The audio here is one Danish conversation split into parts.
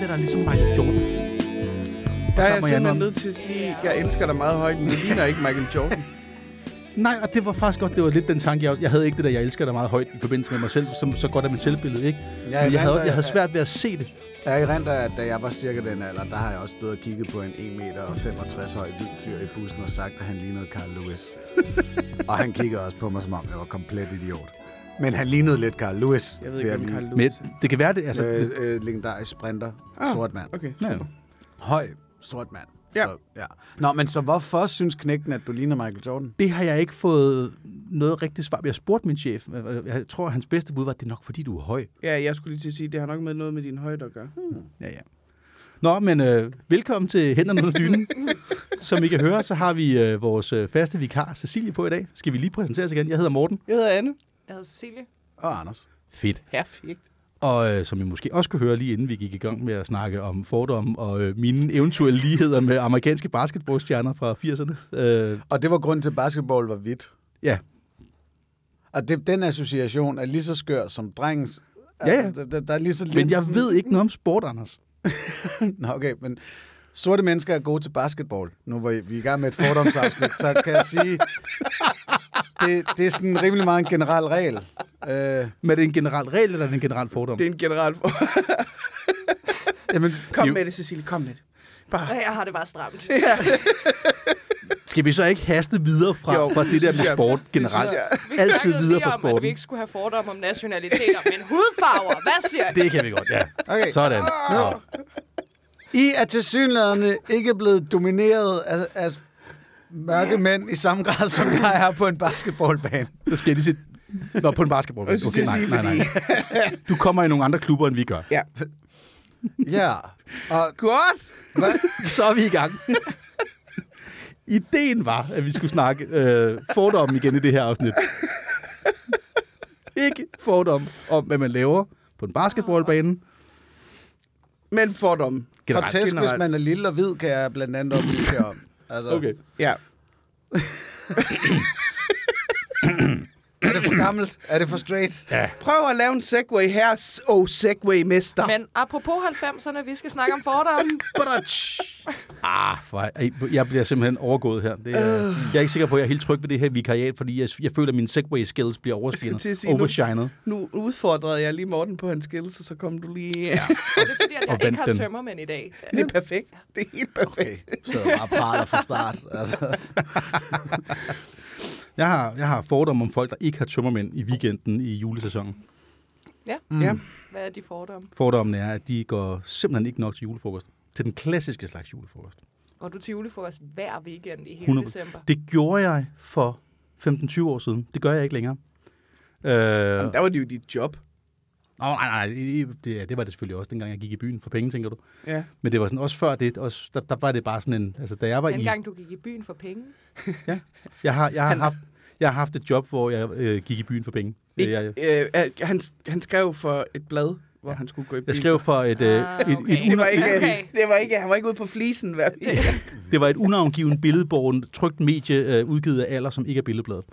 der, der er ligesom jeg simpelthen nødt til at sige, at jeg elsker dig meget højt, men det ligner ikke Michael Jordan. Nej, og det var faktisk godt, det var lidt den tanke, jeg, jeg havde ikke det der, jeg elsker dig meget højt i forbindelse med mig selv, som så godt er mit selvbillede, ikke? Ja, Men jeg havde, jeg havde svært ved at se det. Jeg erindrer, at da jeg var cirka den alder, der har jeg også stået og kigget på en 1 meter og 65 høj hvid fyr i bussen og sagt, at han lignede Carl Lewis. og han kiggede også på mig, som om jeg var komplet idiot. Men han lignede lidt Carl Lewis. Jeg ved ikke, hvem Carl Men Lewis det kan være det, altså... Øh, øh, legendarisk sprinter. Ah, Sort mand. Okay, Ja. Høj, sort mand. Ja. Så, ja. Nå, men så hvorfor synes knægten, at du ligner Michael Jordan? Det har jeg ikke fået noget rigtigt svar. på. Jeg spurgte min chef. Jeg tror, hans bedste bud var, at det er nok, fordi du er høj. Ja, jeg skulle lige til at sige, det har nok med noget med din højde at gøre. Ja, ja. Nå, men øh, velkommen til Hænderne under dynen. Som I kan høre, så har vi øh, vores øh, faste vikar, Cecilie, på i dag. Skal vi lige præsentere os igen? Jeg hedder Morten. Jeg hedder Anne. Jeg hedder Cecilie. Og Anders. Fedt. Perfekt. Og øh, som I måske også kunne høre lige inden vi gik i gang med at snakke om fordomme og øh, mine eventuelle ligheder med amerikanske basketballstjerner fra 80'erne. Øh, Og det var grunden til, at basketball var hvidt. ja, Og det, den association er lige så skør som drengens. Ja, ja. Altså, Der, der er lige så men lidt jeg sådan- ved ikke noget om sport, Anders. Nå, okay, men sorte mennesker er gode til basketball. Nu hvor vi er i gang med et fordomsafsnit, så kan jeg sige, det, det er sådan rimelig meget en generel regel. Øh, Men er det en generel regel, eller er det en generel fordom? Det er en general for... jamen, Kom Jo. med det, Cecilie. Kom med det. Bare. Nej, jeg har det bare stramt. Ja, Skal vi så ikke haste videre fra, Jo, fra det der med sport generelt? Vi Altid videre fra om, at sporten. vi ikke skulle have fordomme om nationaliteter, men hudfarver, hvad siger Det kan vi godt, ja. okay. Sådan. Nå. I er til synlædende ikke blevet domineret af, af mørke mænd i samme grad, som jeg er på en basketballbane. Så skal jeg lige sige... Nå, på en basketball. Jeg synes, Okay, nej, nej, nej. Du kommer i nogle andre klubber, end vi gør. Ja. Ja, og Godt. Så er vi i gang. Ideen var, at vi skulle snakke øh, fordomme igen i det her afsnit. Ikke fordom om, hvad man laver på en basketballbane. Men fordom. Generelt. for tæsk, hvis man er lille og hvid, kan jeg blandt andet oplyse om. Altså, Okay. Ja. Er gammelt? Er det for straight? Ja. Prøv at lave en segway her. Oh, segway mester. Men apropos 90'erne, vi skal snakke om fordomme. Ah, for, jeg bliver simpelthen overgået her. Det er, Jeg er ikke sikker på, at jeg er helt tryg ved det her vikariat, fordi jeg, jeg føler, at mine segway skills bliver overskinnet. sige, nu- Overshined. Nu udfordrede jeg lige Morten på hans skills, og så kom du lige... Ja. Og det er fordi, at Og jeg vandt ikke har den. tømmermænd i dag. Det er perfekt. Det er helt perfekt. Okay, så bare praler fra start. Altså. Jeg har, jeg har fordomme om folk, der ikke har tømmermænd i weekenden i julesæsonen. Ja, Mm. Ja. hvad er de fordomme? Fordommen er, at de går simpelthen ikke nok til julefrokost. Til den klassiske slags julefrokost. Går du til julefrokost hver weekend i hele 100. december? Det gjorde jeg for 15-20 år siden. Det gør jeg ikke længere. Øh, Jamen, der var det jo dit job. Nå, nej, nej, det, det, var det selvfølgelig også, dengang jeg gik i byen for penge, tænker du. Ja. Men det var sådan også før det, også, der, der var det bare sådan en, altså da jeg var Den i, gang du gik i byen for penge? jeg har, jeg har haft, jeg har haft et job, hvor jeg øh, gik i byen for penge. Ikke, Jeg, øh, øh, han, han skrev for et blad, hvor han skulle gå i jeg byen. skrev for et, øh, Ah, et, et, Det var et, ikke, Okay. det var ikke, han var ikke ude på flisen hver det var et unavngivet billedborgen, trygt medie, øh, udgivet af Aller, som ikke er Billedbladet.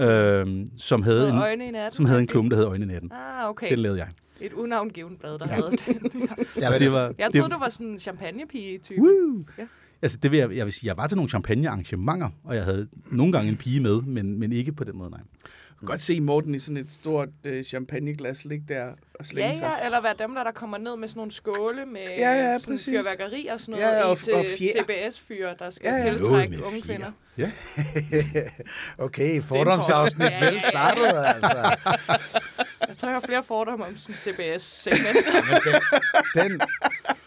Øh, som havde en, øjne i natten? som havde en klumme, der hed Øjne i natten. Ah, okay. Den lavede jeg. Et unavngivet blad, der havde den. Jeg vil det var, Jeg det, troede, du var sådan en champagnepige-type. Woo! Ja. Altså, det vil jeg, jeg vil sige, jeg var til nogle champagnearrangementer, og jeg havde nogle gange en pige med, men, men ikke på den måde, nej. kan godt se Morten i sådan et stort øh, champagneglas ligge der og slænge Ja, sig. ja, eller være dem, der, der kommer ned med sådan nogle skåle med Ja, ja, sådan præcis. fyrværkeri og sådan Ja, noget ja, i og- til og fjer. CBS-fyre, der skal Ja, ja. tiltrække unge fjer. kvinder. Ja. Okay, fordomsafsnit Ja, ja, vel ja. startet, altså. Jeg tror, jeg har flere fordomme om sådan CBS-segment. Den,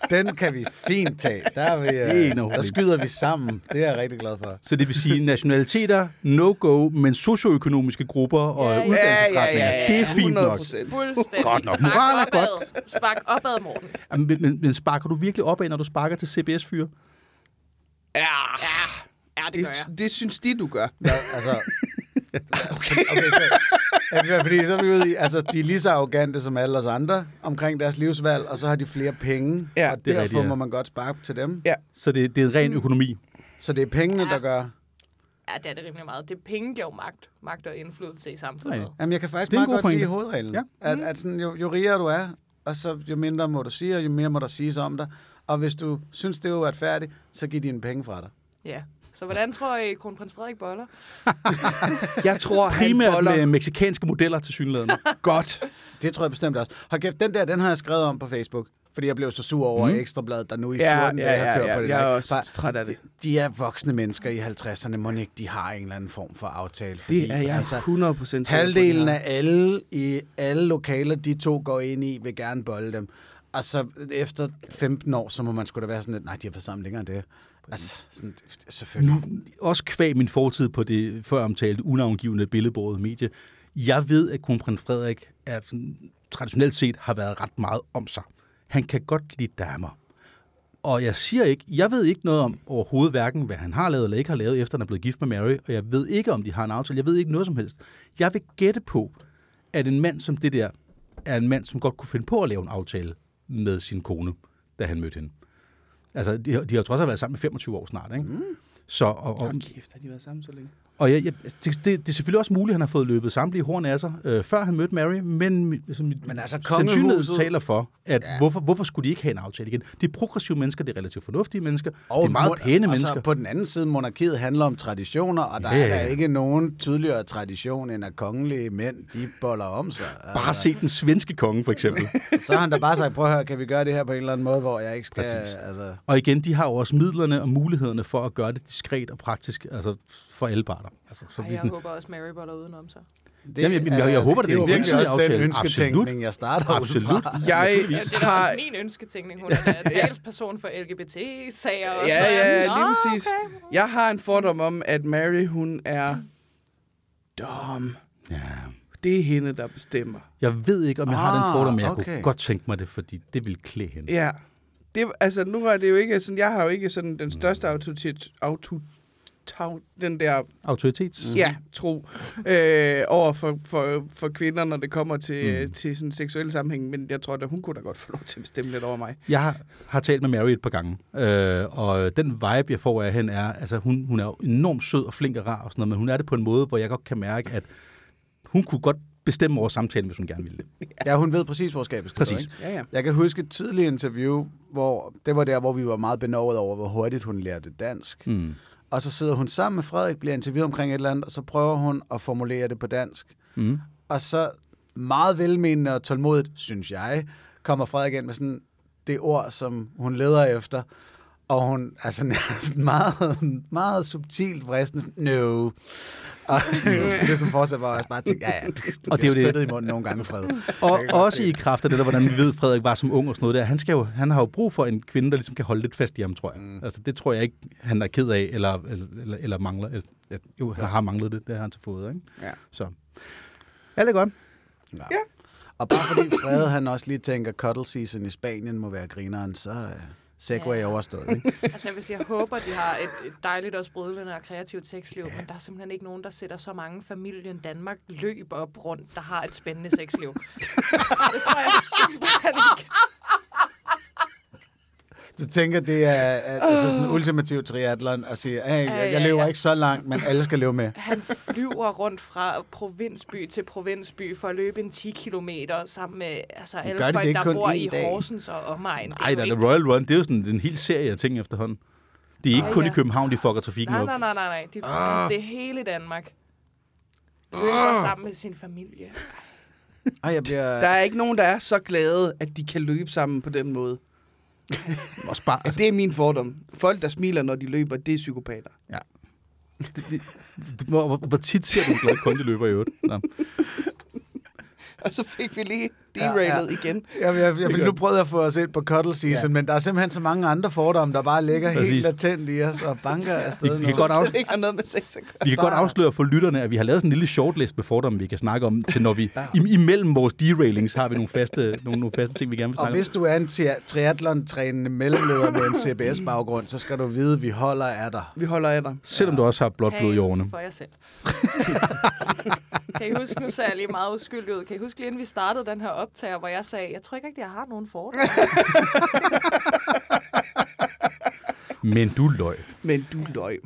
den kan vi fint tage. Der, er vi, Det er øh, der skyder vi sammen. Det er jeg rigtig glad for. Så det vil sige nationaliteter, no-go, men socioøkonomiske grupper og Ja, ja. uddannelsesretninger. Ja, ja, ja, Det er fint nok. 100%. Fuldstændig. Godt nok. Spark Moral er opad. Spark opad, Morten. Jamen, Men, men, men sparker du virkelig opad, når du sparker til CBS-fyre? Ja, Ja, det gør jeg. det, det synes de, du gør. Ja, altså, okay. okay så, Ja, fordi så er vi ude i, altså, de er lige så arrogante som alle os andre omkring deres livsvalg, og så har de flere penge, Ja, og det er derfor rigtigt, ja. må man godt spare til dem. Ja. Så det, det er ren økonomi. Så det er pengene, der gør... Ja, det er det rimelig meget. Det penge giver jo magt. Magt og indflydelse i samfundet. Nej. Jamen, jeg kan faktisk er meget god godt lide pointe. hovedreglen. Ja. At, at sådan, jo, jo rigere du er, og så jo mindre må du sige, og jo mere må der siges om dig. Og hvis du synes, det er uretfærdigt, så giv dine penge fra dig. Ja. Så hvordan tror I, kronprins Frederik boller? Jeg tror, han Primært boller med meksikanske modeller til synligheden. godt. Det tror jeg bestemt også. Hold kæft, den der, den har jeg skrevet om på Facebook. Fordi jeg blev så sur over mm. Ekstrabladet, der nu i 14 Ja, dage ja, har ja, kørt ja. på det Jeg er også Bare- træt af det. De, de er voksne mennesker i 50'erne. Må ikke, de har en eller anden form for aftale. Fordi, Det er jeg altså, 100 procent Halvdelen af alle i alle lokaler, de to går ind i, vil gerne bolde dem. Og så efter 15 år, så må man sgu da være sådan lidt, nej, de har været sammen længere end det. Altså, sådan, selvfølgelig. Nu, også kvæg min fortid på det før omtalte unavngivende billedbordet medie. Jeg ved, at kronprins Frederik er sådan, traditionelt set har været ret meget om sig. Han kan godt lide damer. Og jeg siger ikke, jeg ved ikke noget om overhovedet hverken, hvad han har lavet eller ikke har lavet, efter han er blevet gift med Mary, og jeg ved ikke, om de har en aftale. Jeg ved ikke noget som helst. Jeg vil gætte på, at en mand som det der, er en mand, som godt kunne finde på at lave en aftale med sin kone, da han mødte hende. Altså, de, har- de har jo trods alt været sammen i 25 år snart, ikke? Mm. Så, og, og, Hold kæft, har de været sammen så længe? Og jeg, jeg, det, det, er selvfølgelig også muligt, at han har fået løbet samtlige horn af sig, øh, før han mødte Mary, men, mi- altså, Men altså, sandsynligheden taler for, at Ja. hvorfor, hvorfor skulle de ikke have en aftale igen? De er progressive mennesker, det er relativt fornuftige mennesker, Og det er meget pæne og mennesker. på den anden side, monarkiet handler om traditioner, og der Ja, er der ikke nogen tydeligere tradition, end at kongelige mænd, de boller om sig. Bare se den svenske konge, for eksempel. Så har han da bare sagt, prøv at høre, kan vi gøre det her på en eller anden måde, hvor jeg ikke skal... Præcis. Altså, og igen, de har jo også midlerne og mulighederne for at gøre det diskret og praktisk, altså for alle parter. Altså, så Ej, jeg den, håber også, Mary boller udenom sig. det, Jamen, jeg- jeg- jeg håber, det det er en virkelig også den ønsketænkning, jeg starter Absolut. fra. Jeg Ja, det er da har... også min ønsketænkning. Hun er da talsperson for LGBT-sager. og Ja, sådan ja, lige præcis. okay. Jeg har en fordom om, at Mary, hun er dum. ja. Det er hende, der bestemmer. Jeg ved ikke, om jeg har den Ah, fordom, men jeg okay. kunne godt tænke mig det, fordi det vil klæde hende. Ja. Det, altså, nu er det jo ikke sådan, jeg har jo ikke sådan den største autoritet, auto, tag, den der, Autoritets. ja, tro, øh, over for, for, for kvinder, når det kommer til, Mm. til sådan seksuel sammenhæng, men jeg tror da, hun kunne da godt få lov til at bestemme lidt over mig. Jeg har, har talt med Mary et par gange, øh, og den vibe, jeg får af hende, er, altså hun, hun er enormt sød og flink og rar og sådan noget, men hun er det på en måde, hvor jeg godt kan mærke, at hun kunne godt bestemme over samtalen, hvis hun gerne ville det. Ja, hun ved præcis, hvor skabet skal Præcis. Ja, ja. Jeg kan huske et tidligt interview, hvor det var der, hvor vi var meget benovet over, hvor hurtigt hun lærte dansk. Mm. Og så sidder hun sammen med Frederik, bliver interviewet omkring et eller andet, og så prøver hun at formulere det på dansk. Mm. Og så meget velmenende og tålmodigt, synes jeg, kommer Frederik ind med sådan det ord, som hun leder efter. Og hun er sådan, sådan meget, meget subtilt vristen. sådan, No. Og det som fortsat var også bare tænkte, ja, ja, du, du Og det er jo det. i munden nogle gange, Fred. Og også i kraft af det der, hvordan vi ved, Frederik var som ung og sådan noget der. Han, skal jo, han har jo brug for en kvinde, der ligesom kan holde lidt fast i ham, tror jeg. Mm. Altså, det tror jeg ikke, han er ked af, eller, eller, eller, mangler. Eller, ja, jo, han har manglet det, det har han til fået, ikke? Ja. Så. Alt er godt. Ja. Og bare fordi Frede, han også lige tænker, cuddle season i Spanien må være grineren, så er segway Ja. overstået. Ikke? Altså, jeg vil sige, jeg håber, de har et, et dejligt og sprudlende og kreativt sexliv, men der er simpelthen ikke nogen, der sætter så mange familien Danmark løb op rundt, der har et spændende sexliv. det tror jeg simpelthen ikke. Du tænker, det er at, altså sådan en ultimativ triathlon at sige, hey, jeg, jeg lever ja. ikke så langt, men alle skal leve med. Han flyver rundt fra provinsby til provinsby for at løbe en 10 kilometer sammen med altså, alle det folk, ikke der kun bor i dag? Horsens og omegn. Det er Nej, jo der er det Royal Run, det er jo sådan en hel serie af ting efterhånden. Det er ikke Ej, kun i ja. København, de fucker trafikken Nej, op. nej, nej, nej, nej. De, altså, det er hele Danmark. Løber sammen med sin familie. Ej, jeg bliver... Der er ikke nogen, der er så glade, at de kan løbe sammen på den måde. Også bare, Altså, det er min fordom. Folk, der smiler, når de løber, det er psykopater. hvor, hvor, hvor tit ser du en glad kondeløber i øvrigt? Nå. Og så fik vi lige Ja, derailet ja, igen. Jeg, jeg, jeg, jeg, nu prøvede jeg at få os ind på cuddle season, ja. men der er simpelthen så mange andre fordomme, der bare ligger Præcis. helt latent i os og banker afsted. Vi- vi kan godt af- Det ikke har noget med sex. Vi kan godt afsløre for lytterne, at vi har lavet sådan en lille shortlist med fordomme, vi kan snakke om, til når vi im- imellem vores derailings har vi nogle faste, nogle, nogle faste ting, vi gerne vil Og snakke hvis du er en tri- triathlon-trænende mellemleder med en CBS-baggrund, så skal du vide, at vi holder af dig. Vi holder af dig. om. Selvom du også har blåt blod i årene. for jer selv. Kan I huske, nu ser jeg lige meget uskyldig ud. Kan I huske lige inden vi startede den her optager, hvor jeg sagde, jeg tror ikke rigtig, jeg har nogen fordomme. Men du løg. Men du løg.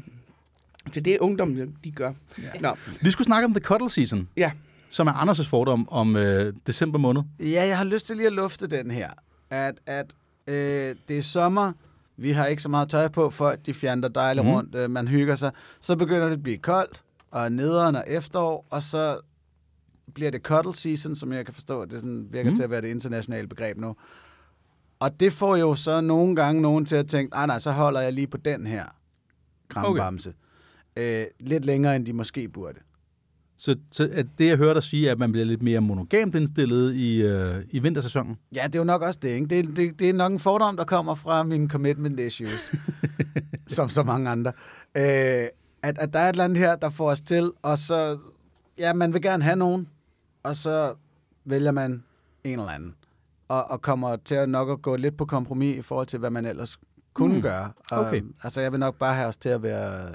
Så det er ungdommen, de gør. Ja. Nå, Vi skulle snakke om The Cuddle Season, ja. som er Anders' fordom om øh, december måned. Ja, jeg har lyst til lige at lufte den her. At, at øh, det er sommer, vi har ikke så meget tøj på, folk de fjerner dejligt mm. rundt, øh, man hygger sig. Så begynder det at blive koldt, og nederen og efterår, og så bliver det cuddle season, som jeg kan forstå, det sådan virker mm. til at være det internationale begreb nu. Og det får jo så nogle gange nogen til at tænke, nej nej, så holder jeg lige på den her krambamse. Okay. Øh, lidt længere, end de måske burde. Så, så at det, jeg hørte dig sige, er, at man bliver lidt mere monogamt indstillet i, øh, i vintersæsonen. Ja, det er jo nok også det, ikke? Det, det, det er nok en fordom, der kommer fra mine commitment issues, som så mange andre. Øh, at, at der er et eller andet her, der får os til, og så, ja, man vil gerne have nogen, og så vælger man en eller anden, og, og kommer til at nok at gå lidt på kompromis i forhold til, hvad man ellers kunne Mm. gøre. Og, Okay. Altså, jeg vil nok bare have os til at være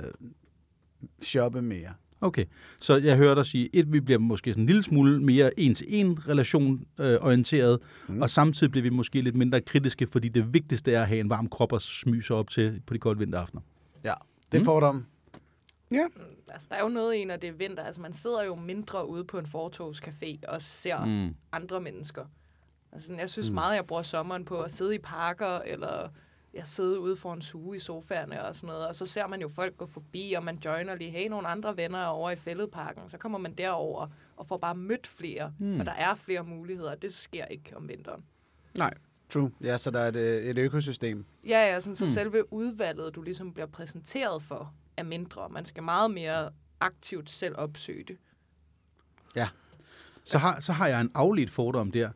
shoppe mere. Okay, så jeg hørte dig sige, et, vi bliver måske sådan en lille smule mere en-til-en relation øh, orienteret, mm. Mm. og samtidig bliver vi måske lidt mindre kritiske, fordi det vigtigste er at have en varm krop og smyge sig op til på de kolde vinteraftener. Ja, det er Mm. fordom. Altså, der er jo noget i, når det er vinter. Altså, man sidder jo mindre ude på en fortogscafé og ser mm. Mm. andre mennesker. Altså, jeg synes meget, jeg bruger sommeren på at sidde i parker, eller jeg sidder ude for en suge i sofaerne og sådan noget. Og så ser man jo folk gå forbi, og man joiner lige, hey, nogle andre venner er over i fældeparken. Så kommer man derover og får bare mødt flere, Mm. mm. og der er flere muligheder. Det sker ikke om vinteren. Nej. True. Ja, så der er et, øh, et økosystem. Ja, ja, sådan, så Hmm. mm. selve udvalget, du ligesom bliver præsenteret for, er mindre. Man skal meget mere aktivt selv opsøge det. Så, har, så har jeg en afledt fordom der.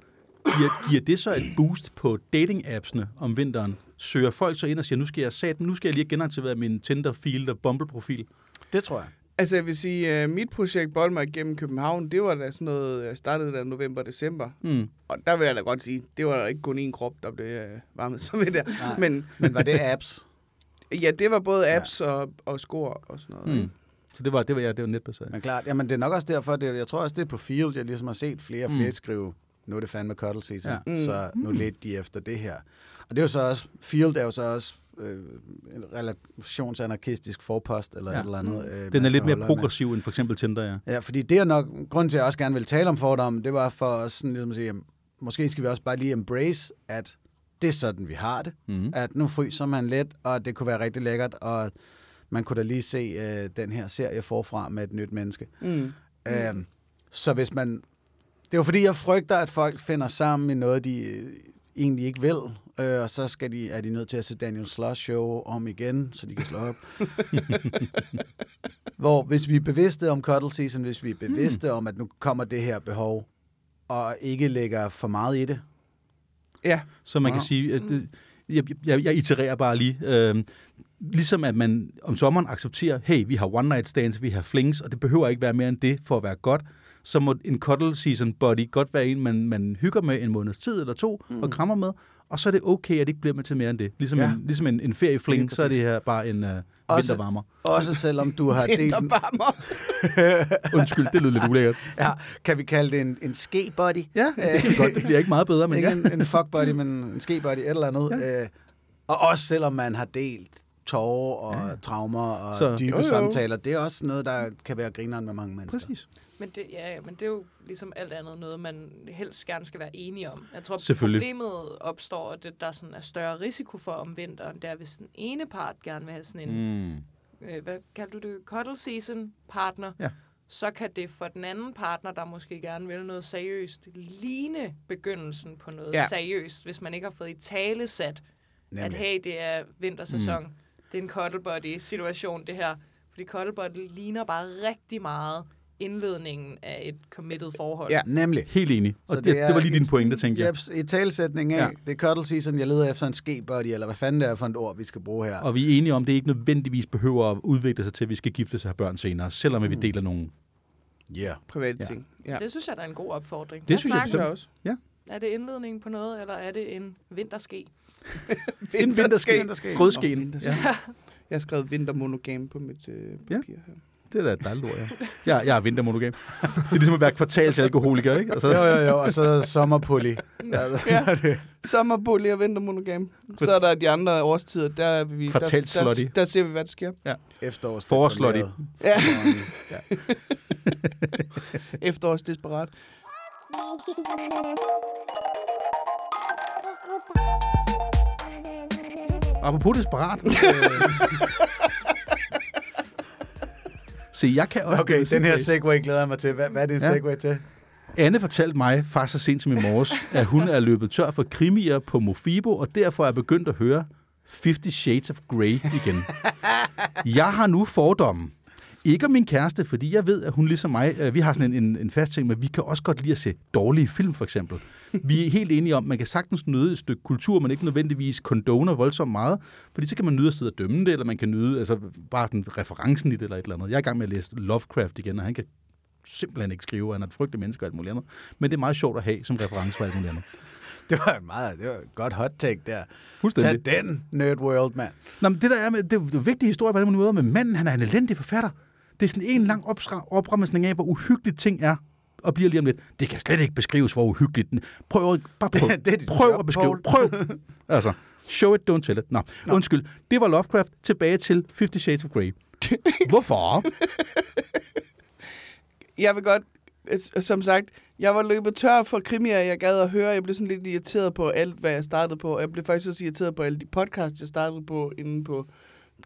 Giver, giver det så et boost på dating-appsene om vinteren? Søger folk så ind og siger, nu skal jeg, sat, nu skal jeg lige genaktivere min Tinder, Field og Bumble-profil? Det tror jeg. Altså, jeg vil sige, uh, mit projekt Bolmer gennem København, det var da sådan noget, jeg startede der november-december. Mm. Og der vil jeg da godt sige, det var der ikke kun én krop, der blev uh, varmet som ved der. Nej. Men Men var det apps? Ja, det var både apps og, og score og sådan noget. Mm. Så det var, det var, ja, det var netbaseret. Men klart, jamen det er nok også derfor, det, jeg tror også, det er på Field, jeg ligesom har set flere og flere Mm. skrive, nu er det fandme cuddle season, Ja. ja. Mm. så nu ledte de efter det her. Og det er jo så også, Field er jo så også øh, en relationsanarkistisk forpost, eller Ja. ja. et eller andet. Øh, Den er lidt mere holder med. progressiv end for eksempel Tinder, ja. Ja, fordi det er nok, grund til, at jeg også gerne vil tale om fordom, det var for os sådan ligesom at sige, jamen, måske skal vi også bare lige embrace, at det er sådan, vi har det. Mm. At nu fryser man lidt, og det kunne være rigtig lækkert, og man kunne da lige se øh, den her serie forfra med et nyt menneske. Mm. Øhm, så hvis man... Det er jo fordi, jeg frygter, at folk finder sammen i noget, de øh, egentlig ikke vil, øh, og så skal de, er de nødt til at se Daniel Sloss show om igen, så de kan slå op. Hvor hvis vi er bevidste om cuddle season, hvis vi er bevidste mm. om, at nu kommer det her behov, og ikke lægger for meget i det, Ja, Så man Wow. kan sige, at det, jeg, jeg, jeg itererer bare lige. Øh, ligesom at man om sommeren accepterer, hey, vi har one night stands, vi har flings, og det behøver ikke være mere end det for at være godt, så må en cuddle season buddy godt være en, man, man hygger med en måneds tid eller to, mm. og krammer med, og så er det okay, at det ikke bliver med til mere end det. Ligesom, Ja. en, ligesom en, en feriefling, så er det her bare en uh, Også- vintervarmer. også selvom du har delt... vintervarmer. Undskyld, det lød lidt ulækkert. Ja, kan vi kalde det en, en ske-buddy? Ja, det kan godt, det bliver ikke meget bedre, men ikke ja. en, en fuck-buddy, men en ske-buddy, et eller andet. Ja. Øh, og også selvom man har delt tårer og ja. traumer og Så- dybe jo. jo. samtaler, det er også noget, der kan være grineren med mange mennesker. Præcis. Men det, ja, men det er jo ligesom alt andet noget, man helst gerne skal være enige om. Jeg tror, problemet opstår, og det, der sådan er større risiko for om vinteren, det er, hvis den ene part gerne vil have sådan en, Mm. øh, hvad kalder du det, cuddle season partner, Ja. så kan det for den anden partner, der måske gerne vil noget seriøst, ligne begyndelsen på noget Ja. seriøst, hvis man ikke har fået i tale sat, at Nemlig. hey, det er vintersæson, mm. det er en cuddle buddy situation, det her. Fordi cuddle buddy ligner bare rigtig meget indledningen af et committed forhold. Ja. Nemlig. Helt enig. Og Så det, det det, er det var lige din pointe, tænkte jeg. Jeps, i talsætning af, Ja. ja. det er cuddle season, jeg leder efter en ske-buddy, eller hvad fanden det er for et ord, vi skal bruge her. Og vi er enige om, at det ikke nødvendigvis behøver at udvikle sig til, at vi skal gifte sig og have børn senere, selvom mm. vi deler nogle. Yeah. Private Ja. ting. Ja. Det synes jeg, der er en god opfordring. Det os synes jeg bestemt. også. Er det indledningen på noget, eller er det en vinterske? En vinterske. Vinterske. Grødskeen. Ja. Jeg har skrevet vintermonogam på mit øh, Ja. papir her. Det er da et dejligt ord, ja. Jeg, jeg er vintermonogam. Det er ligesom at være kvartalsalkoholiker, ikke? Altså, Jo, jo, jo, og så sommerpulli. Ja. Sommerbolig og vintermonogam. Så er der de andre årstider, der, er vi, der, Kvartalslotty. der, der ser vi, hvad der sker. Efterårs. Forårsslotty. Ja, efterårsdesperat. Apropos desperat. øh, Se, jeg kan også... Okay, den her segway. glæder jeg mig til. Hvad, hvad er det Ja. segway til? Anne fortalte mig faktisk så sent som i morges, at hun er løbet tør for krimier på Mofibo, og derfor er begyndt at høre 50 Shades of Grey igen. Jeg har nu fordommen. Ikke om min kæreste, fordi jeg ved, at hun ligesom mig, øh, vi har sådan en, en, en fast ting, men vi kan også godt lide at se dårlige film, for eksempel. Vi er helt enige om, at man kan sagtens nyde et stykke kultur, men ikke nødvendigvis condoner voldsomt meget, fordi så kan man nyde at sidde og dømme det, eller man kan nyde altså, bare sådan referencen i det, eller et eller andet. Jeg er i gang med at læse Lovecraft igen, og han kan simpelthen ikke skrive, han er et frygtelig menneske og alt muligt andet. Men det er meget sjovt at have som reference for alt muligt andet. Det var et meget, det var et godt hot take der. Fuldstændig. Tag den, Nerd World, mand. Nå, men det der er med, det er jo vigtige historie på mulige måder, men manden, han er en elendig forfatter. Det er sådan en lang opremsning af, hvor uhyggeligt ting er, og bliver lige om lidt. Det kan slet ikke beskrives, hvor uhyggeligt den Prøv, at- bare prøv, Det- det dit prøv at beskrive. Prøv. Altså, show it, don't tell it. Nå, Nå, undskyld. Det var Lovecraft. Tilbage til 50 Shades of Grey. Hvorfor? Jeg vil godt, som sagt, jeg var løbet tør for krimier, jeg gad at høre. Jeg blev sådan lidt irriteret på alt, hvad jeg startede på. Og jeg blev faktisk også irriteret på alle de podcasts, jeg startede på inde på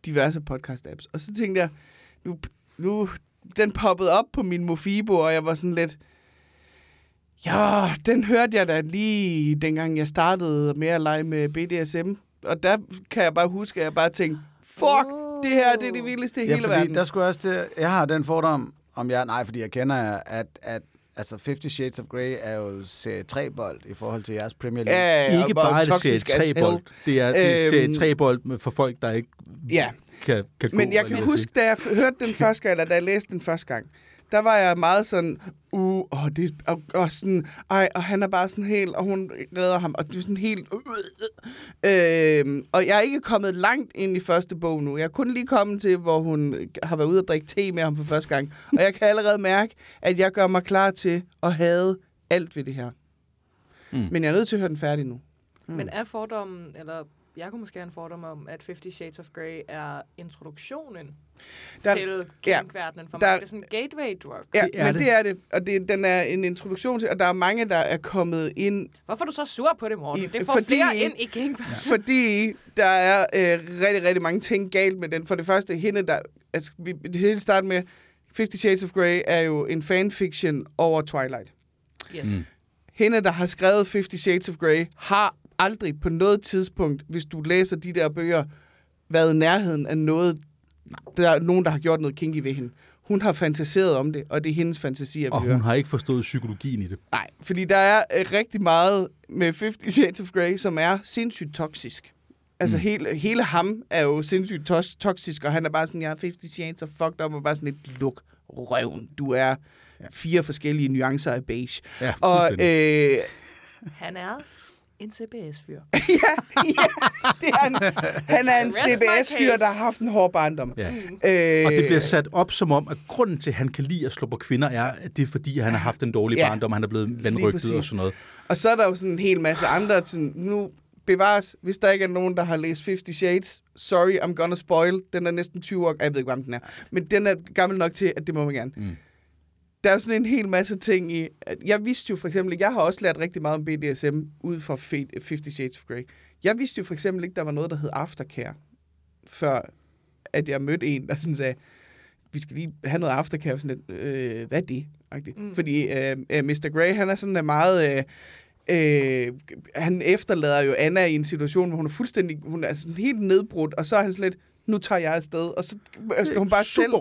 diverse podcast-apps. Og så tænkte jeg, nu, nu den poppede op på min Mofibo, og jeg var sådan lidt... Ja, den hørte jeg da lige dengang jeg startede med at lege med BDSM. Og der kan jeg bare huske, at jeg bare tænkte, fuck, det her det er det vildeste i Ja, hele fordi verden. der skulle jeg også til, jeg har den fordom, om jeg, nej, fordi jeg kender at, at altså 50 Shades of Grey er jo serie 3-bold i forhold til jeres Premier League. Ja, ja, Ikke og bare det serie as 3 bold. hell. Det er, det er serie Øhm, 3 bold for folk, der ikke Ja. Kan, kan gå. Men jeg kan huske, da jeg hørte den første gang, eller da jeg læste den første gang, der var jeg meget sådan, uh, og det, og, og sådan, ej, og han er bare sådan helt, og hun redder ham, og det er sådan helt, uh, øh, og jeg er ikke kommet langt ind i første bog nu. Jeg er kun lige kommet til, hvor hun har været ude og drikke te med ham for første gang, og jeg kan allerede mærke, at jeg gør mig klar til at have alt ved det her. Mm. Mm. Men jeg er nødt til at høre den færdig nu. Men er fordommen, eller jeg kunne måske have en fordom om, at 50 Shades of Grey er introduktionen Der- til ja, kink-verdenen for der- mig. Det er sådan en gateway drug. Ja, Det er men det. det er det, og det, den er en introduktion til, og der er mange, der er kommet ind Hvorfor er du så sur på det, Morten? I- Det får fordi- flere ind i kink fordi der er øh, rigtig, rigtig mange ting galt med den. For det første, hende der... Altså, vi, det hele starter med, 50 Shades of Grey er jo en fanfiction over Twilight. Yes. Mm. Hende, der har skrevet 50 Shades of Grey, har aldrig på noget tidspunkt, hvis du læser de der bøger, været i nærheden af noget, der er nogen, der har gjort noget kinky ved hende. Hun har fantaseret om det, og det er hendes fantasier, vi Og hører. hun har ikke forstået psykologien i det. Nej, fordi der er øh, rigtig meget med 50 Shades of Grey, som er sindssygt toksisk. Altså Mm. hele, hele ham er jo sindssygt tos- toksisk, og han er bare sådan, jeg er 50 Shades of fucked up, og bare sådan et luk røven. Du er fire forskellige nuancer af beige. Ja, Og øh, Han er en CBS-fyr. ja, ja, det er han, han er en CBS-fyr, der har haft en hård barndom. Ja. Øh, Og det bliver sat op som om, at grunden til, at han kan lide at slå på kvinder, er, at det er fordi, han har haft en dårlig Ja, barndom, han er blevet vandrygtet og sådan noget. Og så er der jo sådan en hel masse andre, sådan, nu bevares, hvis der ikke er nogen, der har læst 50 Shades, sorry, I'm gonna spoil, den er næsten 20 år, jeg ved ikke, hvor gammel den er, men den er gammel nok til, at det må man gerne. Mm. Der er jo sådan en hel masse ting i, jeg vidste jo for eksempel, jeg har også lært rigtig meget om BDSM ud fra Fe- 50 Shades of Grey. Jeg vidste jo for eksempel ikke, der var noget, der hed aftercare, før at jeg mødte en, der sådan sagde, vi skal lige have noget aftercare, sådan lidt, øh, hvad er det? Mm. Fordi øh, øh, Mr. Grey, han er sådan øh, meget... Øh, Øh, han efterlader jo Anna i en situation, hvor hun er fuldstændig, hun er sådan helt nedbrudt, og så er han sådan lidt, nu tager jeg afsted, og så skal hun bare selv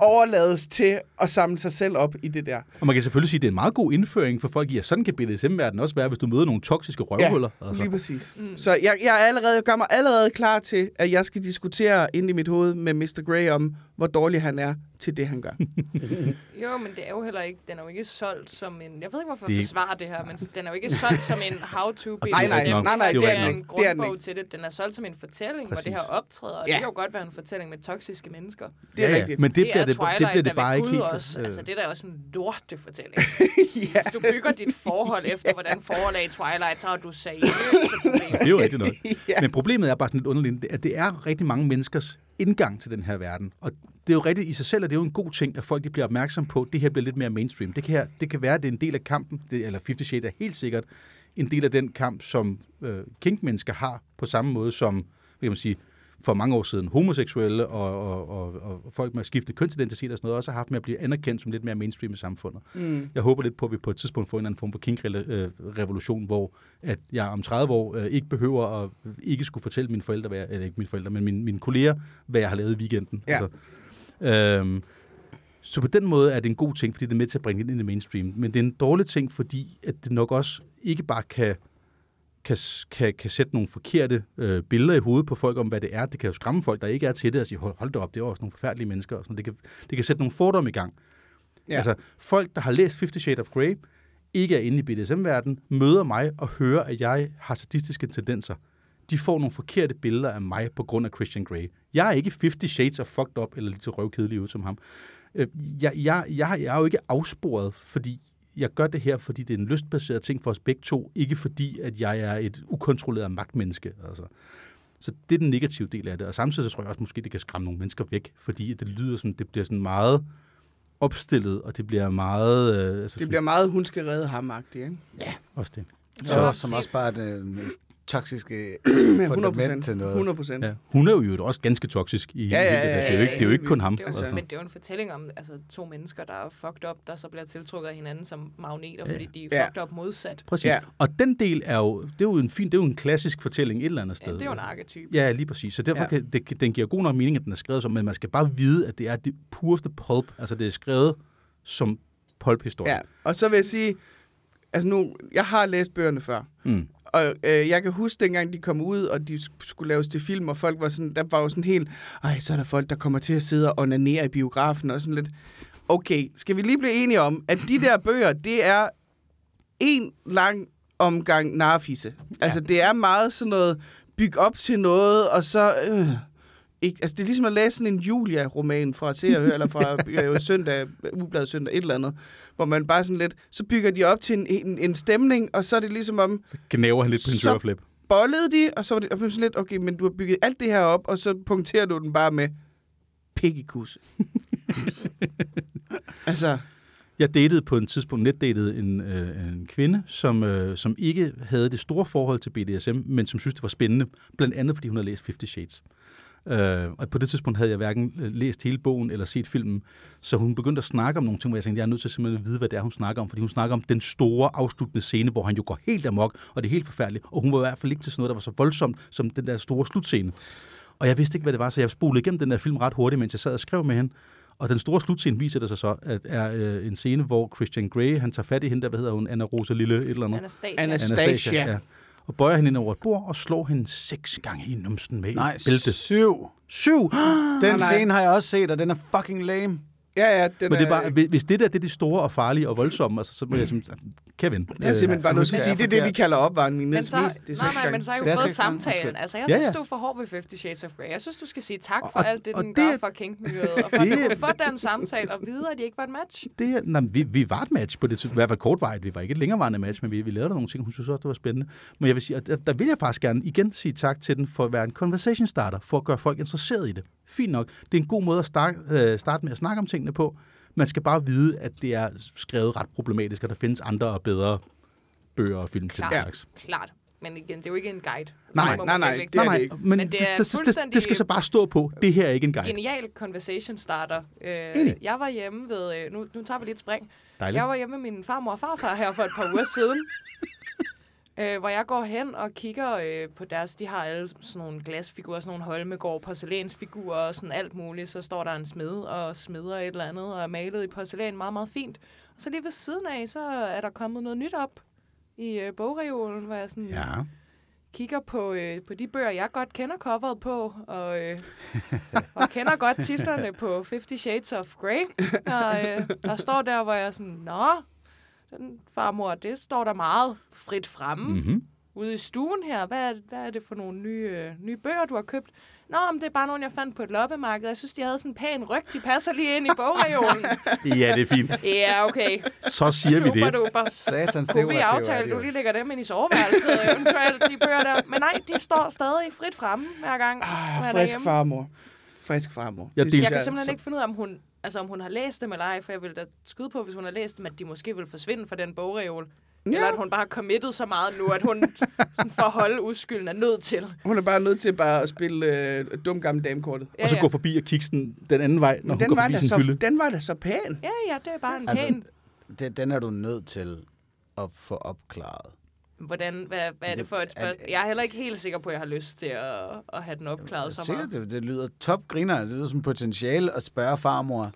overlades til at samle sig selv op i det der. Og man kan selvfølgelig sige, at det er en meget god indføring for folk i, at sådan kan BDSM-verdenen også være, hvis du møder nogle toksiske røvhuller. Ja, altså. lige præcis. Mm. Så jeg, jeg, er allerede, jeg gør mig allerede klar til, at jeg skal diskutere ind i mit hoved med Mr. Grey om, hvor dårlig han er til det, han gør. Jo, men det er jo heller ikke, den er jo ikke solgt som en, jeg ved ikke, hvorfor Det er jeg forsvarer det her, men den er jo ikke solgt som en how-to Nej, nej, nej, nej, nej, det det er er rigtigt en. Det er grundbog til det. Den er solgt som en fortælling, hvor Præcis. det her optræder, og Ja. det kan jo godt være en fortælling med toksiske mennesker. Det er ja, rigtigt. Men det, det bliver er det, Twilight, det, bliver der det bare ikke helt. også. øh, Altså, det er da også en lortefortælling. ja. Hvis du bygger dit forhold efter, hvordan forholdet er i Twilight, så har du seriøse problemer. Det er jo rigtigt nok. Ja. Men problemet er bare sådan lidt underligt, at det er rigtig mange menneskers indgang til den her verden. Og det er jo rigtigt i sig selv, at det er jo en god ting, at folk de bliver opmærksom på, at det her bliver lidt mere mainstream. Det kan, her, det kan være, at det er en del af kampen, det, eller 50 Shades er helt sikkert en del af den kamp, som øh, kink-mennesker har på samme måde som, kan man sige, for mange år siden homoseksuelle og, og, og, og folk med skiftende kønsidentitet og sådan noget, også har haft med at blive anerkendt som lidt mere mainstream i samfundet. Mm. Jeg håber lidt på, at vi på et tidspunkt får en eller anden form for kink-revolution, hvor at jeg om 30 år øh, ikke behøver at ikke skulle fortælle mine forældre, hvad jeg, eller ikke mine forældre, men mine, mine kolleger, hvad jeg har lavet i weekenden. Ja. Altså, øhm, så på den måde er det en god ting, fordi det er med til at bringe det ind i mainstream. Men det er en dårlig ting, fordi at det nok også ikke bare kan, kan, kan, kan sætte nogle forkerte øh, billeder i hovedet på folk om, hvad det er. Det kan jo skræmme folk, der ikke er til det, og sige, hold, hold da op, det er også nogle forfærdelige mennesker. Og sådan. Det, kan, det kan sætte nogle fordomme i gang. Ja. Ja. Altså, folk, der har læst Fifty Shades of Grey, ikke er inde i BDSM-verdenen, møder mig og hører, at jeg har sadistiske tendenser. De får nogle forkerte billeder af mig på grund af Christian Grey. Jeg er ikke 50 Shades of fucked up, eller lige så røvkedelig ud som ham. Øh, Jeg, jeg, jeg, jeg er jo ikke afsporet, fordi jeg gør det her, fordi det er en lystbaseret ting for os begge to, ikke fordi, at jeg er et ukontrolleret magtmenneske. Altså. Så det er den negative del af det. Og samtidig så tror jeg også, måske det kan skræmme nogle mennesker væk, fordi det lyder sådan, det bliver sådan meget opstillet, og det bliver meget... Øh, altså, Det bliver meget, hun skal redde ham ikke? også det. Så, som også bare det mest toksiske 100 fundament til noget. 100 procent. Ja. Hun er jo jo også ganske toksisk i Ja, ja, det der. ja, Det er jo ikke, det er jo ikke kun ham. Det er jo, Altså. Men det er jo en fortælling om altså, to mennesker, der er fucked up, der så bliver tiltrukket af hinanden som magneter, fordi de er Ja. fucked up modsat. Præcis. Ja. Ja. Og den del er jo, det er jo en fin, det er jo en klassisk fortælling et eller andet Ja, sted. det er jo en Altså. arketype. Ja, lige præcis. Så derfor Ja. ja. kan, det, den giver god nok mening, at den er skrevet som, men man skal bare vide, at det er det pureste pulp. Altså, det er skrevet som pulp-historie. Ja, og så vil jeg sige, altså nu, jeg har læst bøgerne før, Mm. og øh, jeg kan huske dengang de kom ud, og de sk- skulle laves til film, og folk var sådan, der var jo sådan helt, ej, så er der folk, der kommer til at sidde og onanere i biografen, og sådan lidt, okay, skal vi lige blive enige om, at de der bøger, det er en lang omgang narfisse. Altså, det er meget sådan noget, byg op til noget, og så... Øh, ikke, altså, det er ligesom at læse sådan en Julia-roman fra Se og Hør, eller fra øh, søndag, ubladet søndag, et eller andet, hvor man bare sådan lidt, så bygger de op til en, en, en stemning, og så er det ligesom om, Så knæver han lidt på en øreflip. bollede de, og så var det og sådan lidt, okay, men du har bygget alt det her op, og så punkterer du den bare med pikkekusse. altså, Jeg datede på en tidspunkt, netdatede en, øh, en kvinde, som, øh, som ikke havde det store forhold til BDSM, men som synes, det var spændende, blandt andet fordi hun havde læst 50 Shades. Øh, og på det tidspunkt havde jeg hverken øh, læst hele bogen eller set filmen, så hun begyndte at snakke om nogle ting, hvor jeg tænkte, jeg er nødt til simpelthen at vide, hvad det er, hun snakker om, fordi hun snakker om den store afsluttende scene, hvor han jo går helt amok, og det er helt forfærdeligt, og hun var i hvert fald ikke til sådan noget, der var så voldsomt som den der store slutscene. Og jeg vidste ikke, hvad det var, så jeg spolede igennem den der film ret hurtigt, mens jeg sad og skrev med hende. Og den store slutscene viser det sig så, at er øh, en scene, hvor Christian Grey, han tager fat i hende, der hvad hedder hun, Anna Rosa Lille, et eller andet. Anastasia. Anas- Anas- Anastasia. ja. Og bøjer hende ind over et bord og slår hende seks gange i numsen med Nej, et bælte. syv. Syv! Den nej. scene har jeg også set, og den er fucking lame. ja, ja, den Men det er bare, hvis det der det er det store og farlige og voldsomme, altså, så må jeg simpelthen, Kevin. Jeg er simpelthen bare til at sige, det er det, vi kalder opvarmning. Men Det så, er nej, seks nej, men så har jeg det er jo fået samtalen. Altså, jeg Ja, synes, ja. du er for hård ved 50 Shades of Grey. Jeg synes, du skal sige tak for Og- alt det, den det- gør for kinkmiljøet, og for at det- du kunne få den samtale og vide, at de ikke var et match. Det, er- nej, vi, vi var et match på det, tidspunkt. i hvert fald kortvarigt. Vi var ikke et længerevarende match, men vi, vi lavede der nogle ting, hun synes også, det var spændende. Men jeg vil sige, at der, der vil jeg faktisk gerne igen sige tak til den for at være en conversation starter, for at gøre folk interesseret i det. Fint nok. Det er en god måde at starte, øh, starte med at snakke om tingene på. Man skal bare vide, at det er skrevet ret problematisk, og der findes andre og bedre bøger og film til den slags. Klart. Men igen, det er jo ikke en guide. Nej, nej, nej, det er Nej, det nej, ikke. men, Men det, er det, det, det, skal så bare stå på. Det her er ikke en guide. Genial conversation starter. Øh, jeg var hjemme ved... Øh, nu, nu tager vi lige et spring. Dejligt. Jeg var hjemme med min farmor og farfar her for et par uger siden. Øh, hvor jeg går hen og kigger øh, på deres... De har alle sådan nogle glasfigurer, sådan nogle Holmegård porcelænsfigurer og sådan alt muligt. Så står der en smed og smeder et eller andet og er malet i porcelæn meget, meget fint. Og så lige ved siden af, så er der kommet noget nyt op i øh, bogreolen, hvor jeg sådan... Ja. kigger på, øh, på de bøger, jeg godt kender coveret på, og, øh, og kender godt titlerne på Fifty Shades of Grey. Og øh, der står der, hvor jeg er sådan, Nå, den farmor, det står der meget frit fremme Mm-hmm. ude i stuen her. Hvad er, hvad er det for nogle nye, øh, nye bøger, du har købt? Nå, men det er bare nogle, jeg fandt på et loppemarked. Jeg synes, de havde sådan en pæn ryg. De passer lige ind i bogreolen. Ja, det er fint. Ja, okay. Så siger vi Super det. duper. Satans Kunne vi dekorativ er aftale, det du lige lægger dem ind i soveværelset, eventuelt de bøger der. Men nej, de står stadig frit fremme hver gang. Ah, frisk derhjemme. farmor. Frisk farmor. Jeg Det Jeg kan simpelthen så- ikke finde ud af, om hun, altså, om hun har læst dem eller ej, for jeg vil da skyde på, hvis hun har læst dem, at de måske vil forsvinde fra den bogreol. Ja. Eller at hun bare har committet så meget nu, at hun sådan for at holde uskylden er nødt til. Hun er bare nødt til bare at spille øh, dum gammel damekortet. Og så gå forbi og kigge den, den anden vej, når Men hun den går var, forbi da sin så, hylde. den var da så pæn. Ja, ja, det er bare en Altså, pæn... det, den er du nødt til at få opklaret. Hvordan, hvad, hvad er det for et Er spørgsmål? Jeg er heller ikke helt sikker på, at jeg har lyst til at, at have den opklaret så meget. det, det lyder top griner. Det lyder som potentiale at spørge farmor,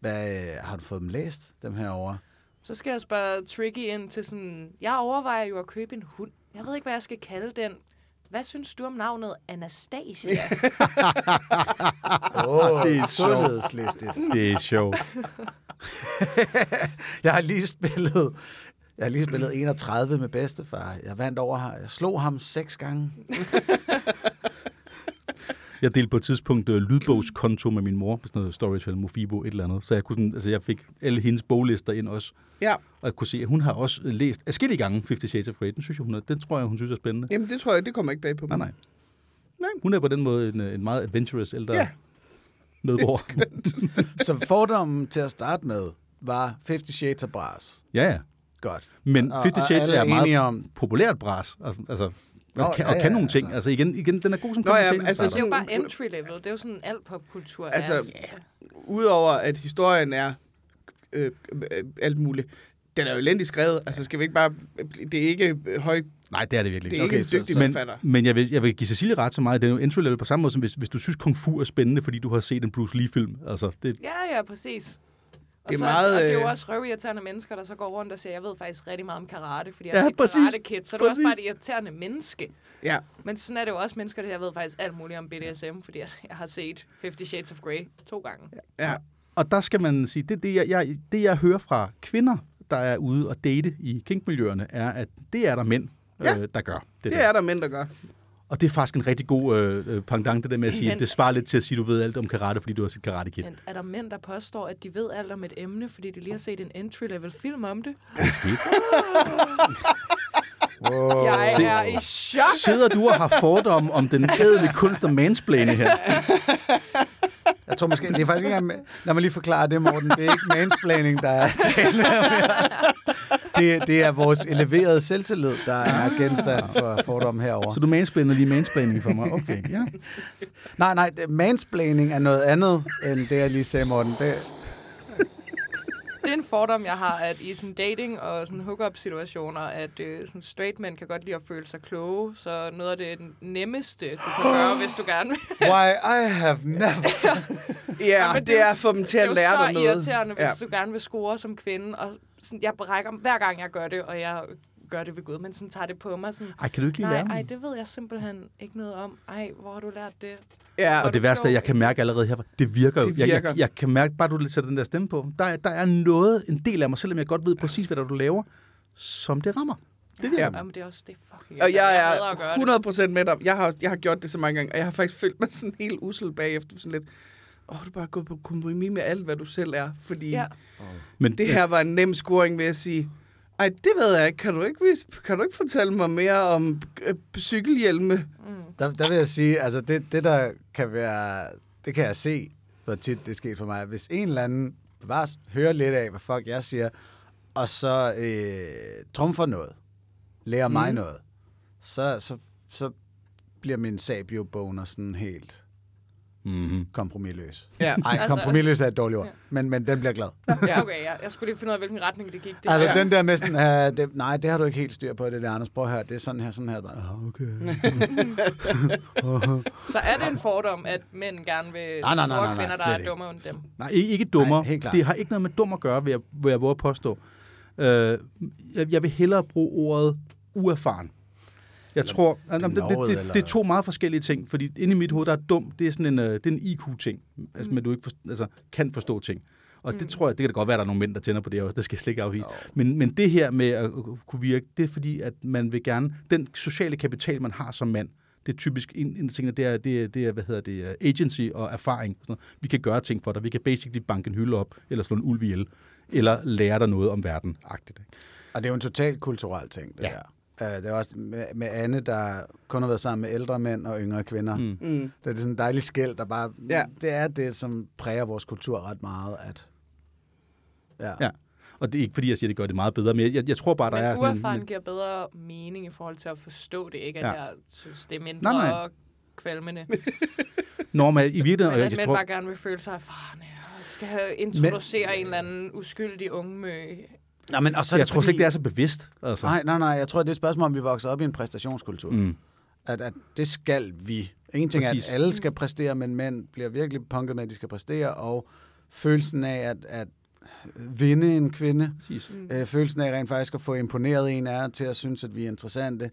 hvad, øh, har du fået dem læst, dem her over? Så skal jeg spørge Tricky ind til sådan... Jeg overvejer jo at købe en hund. Jeg ved ikke, hvad jeg skal kalde den. Hvad synes du om navnet Anastasia? Åh, det er sjovt. sundhedslistigt. Det er sjovt. Jeg har lige spillet, jeg har lige spillet 31 med bedstefar. Jeg vandt over her. Jeg slog ham seks gange. Jeg delte på et tidspunkt uh, lydbogskonto med min mor på sådan noget Storytel, Mofibo, et eller andet. Så jeg, kunne sådan, altså jeg fik alle hendes boglister ind også. Ja, Og jeg kunne se, at hun har også øh, læst afskillige gange Fifty Shades of Grey. Den, synes jeg, hun er, den tror jeg, hun synes er spændende. jamen det tror jeg, det kommer ikke bag på Nej, mig. nej. Nej. Hun er på den måde en, øh, en meget adventurous ældre Ja. medborger. Så fordommen til at starte med var 50 Shades of Brass. Ja, ja. Godt. Men Og- Fifty og Shades alle er er meget om- populært bras. Altså, altså Nå, og, kan, ja, og ja, kan nogle ting. altså. Altså igen, igen, den er god som Nå, ja, altså, det er jo bare entry level. Det er jo sådan alt popkultur er. Altså, Udover at historien er øh, øh, alt muligt. Den er jo elendigt skrevet. Altså, skal vi ikke bare... Det er ikke høj... Nej, det er det virkelig Det er ikke. ikke Okay, en så- dygtig så- Men, men jeg, vil, jeg vil give Cecilie ret så meget. Det er jo entry level på samme måde, som hvis, hvis du synes, Kung Fu er spændende, fordi du har set en Bruce Lee-film. Altså, det, Ja, ja, præcis. Og, Det er så, meget, og det er jo øh, også røvirriterende mennesker, der så går rundt og siger, jeg ved faktisk rigtig meget om karate, fordi jeg Ja, har præcis. Karate Kid. Så er det også Præcis. bare et irriterende menneske. Ja, Men sådan er det jo også mennesker, der jeg ved faktisk alt muligt om BDSM, fordi jeg, jeg har set Fifty Shades of Grey to gange. ja. og der skal man sige, det, det, jeg, jeg, det jeg hører fra kvinder, der er ude og date i kinkmiljøerne, er, at det er der mænd, Ja. øh, der gør. Det, Det der. er der mænd, der gør. Og det er faktisk en rigtig god øh, øh, pendant, det der med at sige, Men- at det svarer lidt til at sige, at du ved alt om karate, fordi du har set Karate Kid. Men er der mænd, der påstår, at de ved alt om et emne, fordi de lige har set en entry-level film om det? Skidt. Wow. Jeg Se- er i chok! Sidder du og har fordomme om den ædle kunst og mansplane her? Jeg tror måske, det er faktisk ikke lad mig lige forklare det, Morten. Det er ikke mansplaining, der er tale. Det, det er vores eleverede selvtillid, der er genstand for fordom herover. Så du mansplaner lige mansplaining for mig? Okay, ja. Nej, nej, mansplaining er noget andet, end det, jeg lige sagde, Morten. Det, Det er en fordom, jeg har, at i sådan dating og sådan hookup situationer, at øh, sådan straight mænd kan godt lide at føle sig kloge, så noget af det nemmeste, du kan gøre, hvis du gerne vil. why I have never... Ja, men det er at få dem til Det at er lære jo dig så noget. irriterende, hvis Ja. du gerne vil score som kvinde. Og sådan, jeg brækker hver gang, jeg gør det, og jeg gør det ved Gud, men sådan tager det på mig. Sådan, Ej, kan du ikke lige nej, lære mig? ej, det ved jeg simpelthen ikke noget om. Ej, hvor har du lært det? Ja, Og det værste er, at jeg kan mærke allerede her, det virker jo. Det Jeg, virker. jeg, jeg kan mærke, bare du sætter den der stemme på, der, der er noget, en del af mig, selvom jeg godt ved præcis, hvad der du laver, som det rammer. Det virker. Ja. Ja. Jamen, det er også det er fucking Og jeg at gøre det. er 100% med dig. Jeg har, jeg har gjort det så mange gange, og jeg har faktisk følt mig sådan helt usel bagefter. Sådan lidt, åh, du er bare gået på kompromis med alt, hvad du selv er. Fordi Ja. ja. Men det her var en nem scoring, vil jeg sige. Ej, det ved jeg ikke. Kan du ikke, vis- kan du ikke fortælle mig mere om øh, cykelhjelme? Mm. Der, der vil jeg sige, altså det, det der kan være, det kan jeg se, hvor tit det er sket for mig. Hvis en eller anden bare hører lidt af, hvad fuck jeg siger, og så øh, trumfer noget, lærer mm. mig noget, så, så, så bliver min sabio-boner sådan helt Mm-hmm. kompromisløs. Ja. Ej, Altså- kompromisløs er et dårligt ord, Ja. men, men den bliver glad. Ja. Okay, ja. jeg skulle lige finde ud af, hvilken retning det gik. Det Altså her. den der med sådan, uh, det, nej, det har du ikke helt styr på, det der, Anders. Prøv at høre, det er sådan her, sådan her. Bare, "Ah, okay. Så er det en fordom, at mænd gerne vil Nej, nej, nej, nej, nej, kvinder, der er ikke. dummere end dem? Nej, ikke, ikke dummer. Nej, det har ikke noget med dum at gøre, vil jeg, vil jeg våge at påstå. Øh, jeg, jeg vil hellere bruge ordet uerfaren. Jeg tror, at, det, det, det, eller- det er to meget forskellige ting, fordi inde i mit hoved, der er dum, det er sådan en, øh, det er en IQ-ting, altså, men du ikke for, altså, kan forstå ting. Og det tror jeg, det kan da godt være, at der er nogle mænd, der tænder på det også, det skal jeg slet ikke afvise. Men, men det her med at kunne virke, det er fordi, at man vil gerne, den sociale kapital, man har som mand, det er typisk en, en ting, det er, det er, det er, hvad hedder det, øh, agency og erfaring. Sådan noget. Vi kan gøre ting for dig. Vi kan basically banke en hylde op, eller slå en ulv ihjel, eller lære dig noget om verden. Agtigt, ikke? Og det er jo en totalt kulturel ting, det Ja. ja. Der. Uh, det er også med, med Anne, der kun har været sammen med ældre mænd og yngre kvinder. Mm. Mm. Det er sådan en dejlig skæld, der bare... Ja. Det er det, som præger vores kultur ret meget, at... Ja. Ja. Og det er ikke, fordi jeg siger, at det gør det meget bedre, men jeg, jeg tror bare, der Men er sådan uerfaren en... giver bedre mening i forhold til at forstå det, ikke? At Ja. jeg synes, det er mindre Nej, nej. kvalmende. Når man i virkeligheden... Men og jeg, at jeg mænd tror, bare gerne vil føle sig erfarne og skal introducere Men... en eller anden uskyldig unge med... Nå, men, og så er jeg det tror slet fordi- ikke, det er så bevidst. Altså. Nej, nej, nej. Jeg tror, det er et spørgsmål, om vi vokser op i en præstationskultur. Mm. At, at det skal vi. En ting er, Præcis. at alle skal præstere, men mænd bliver virkelig punket med, at de skal præstere, og følelsen af at, at vinde en kvinde, Præcis. Mm. øh, følelsen af rent faktisk at få imponeret en af til at synes, at vi er interessante,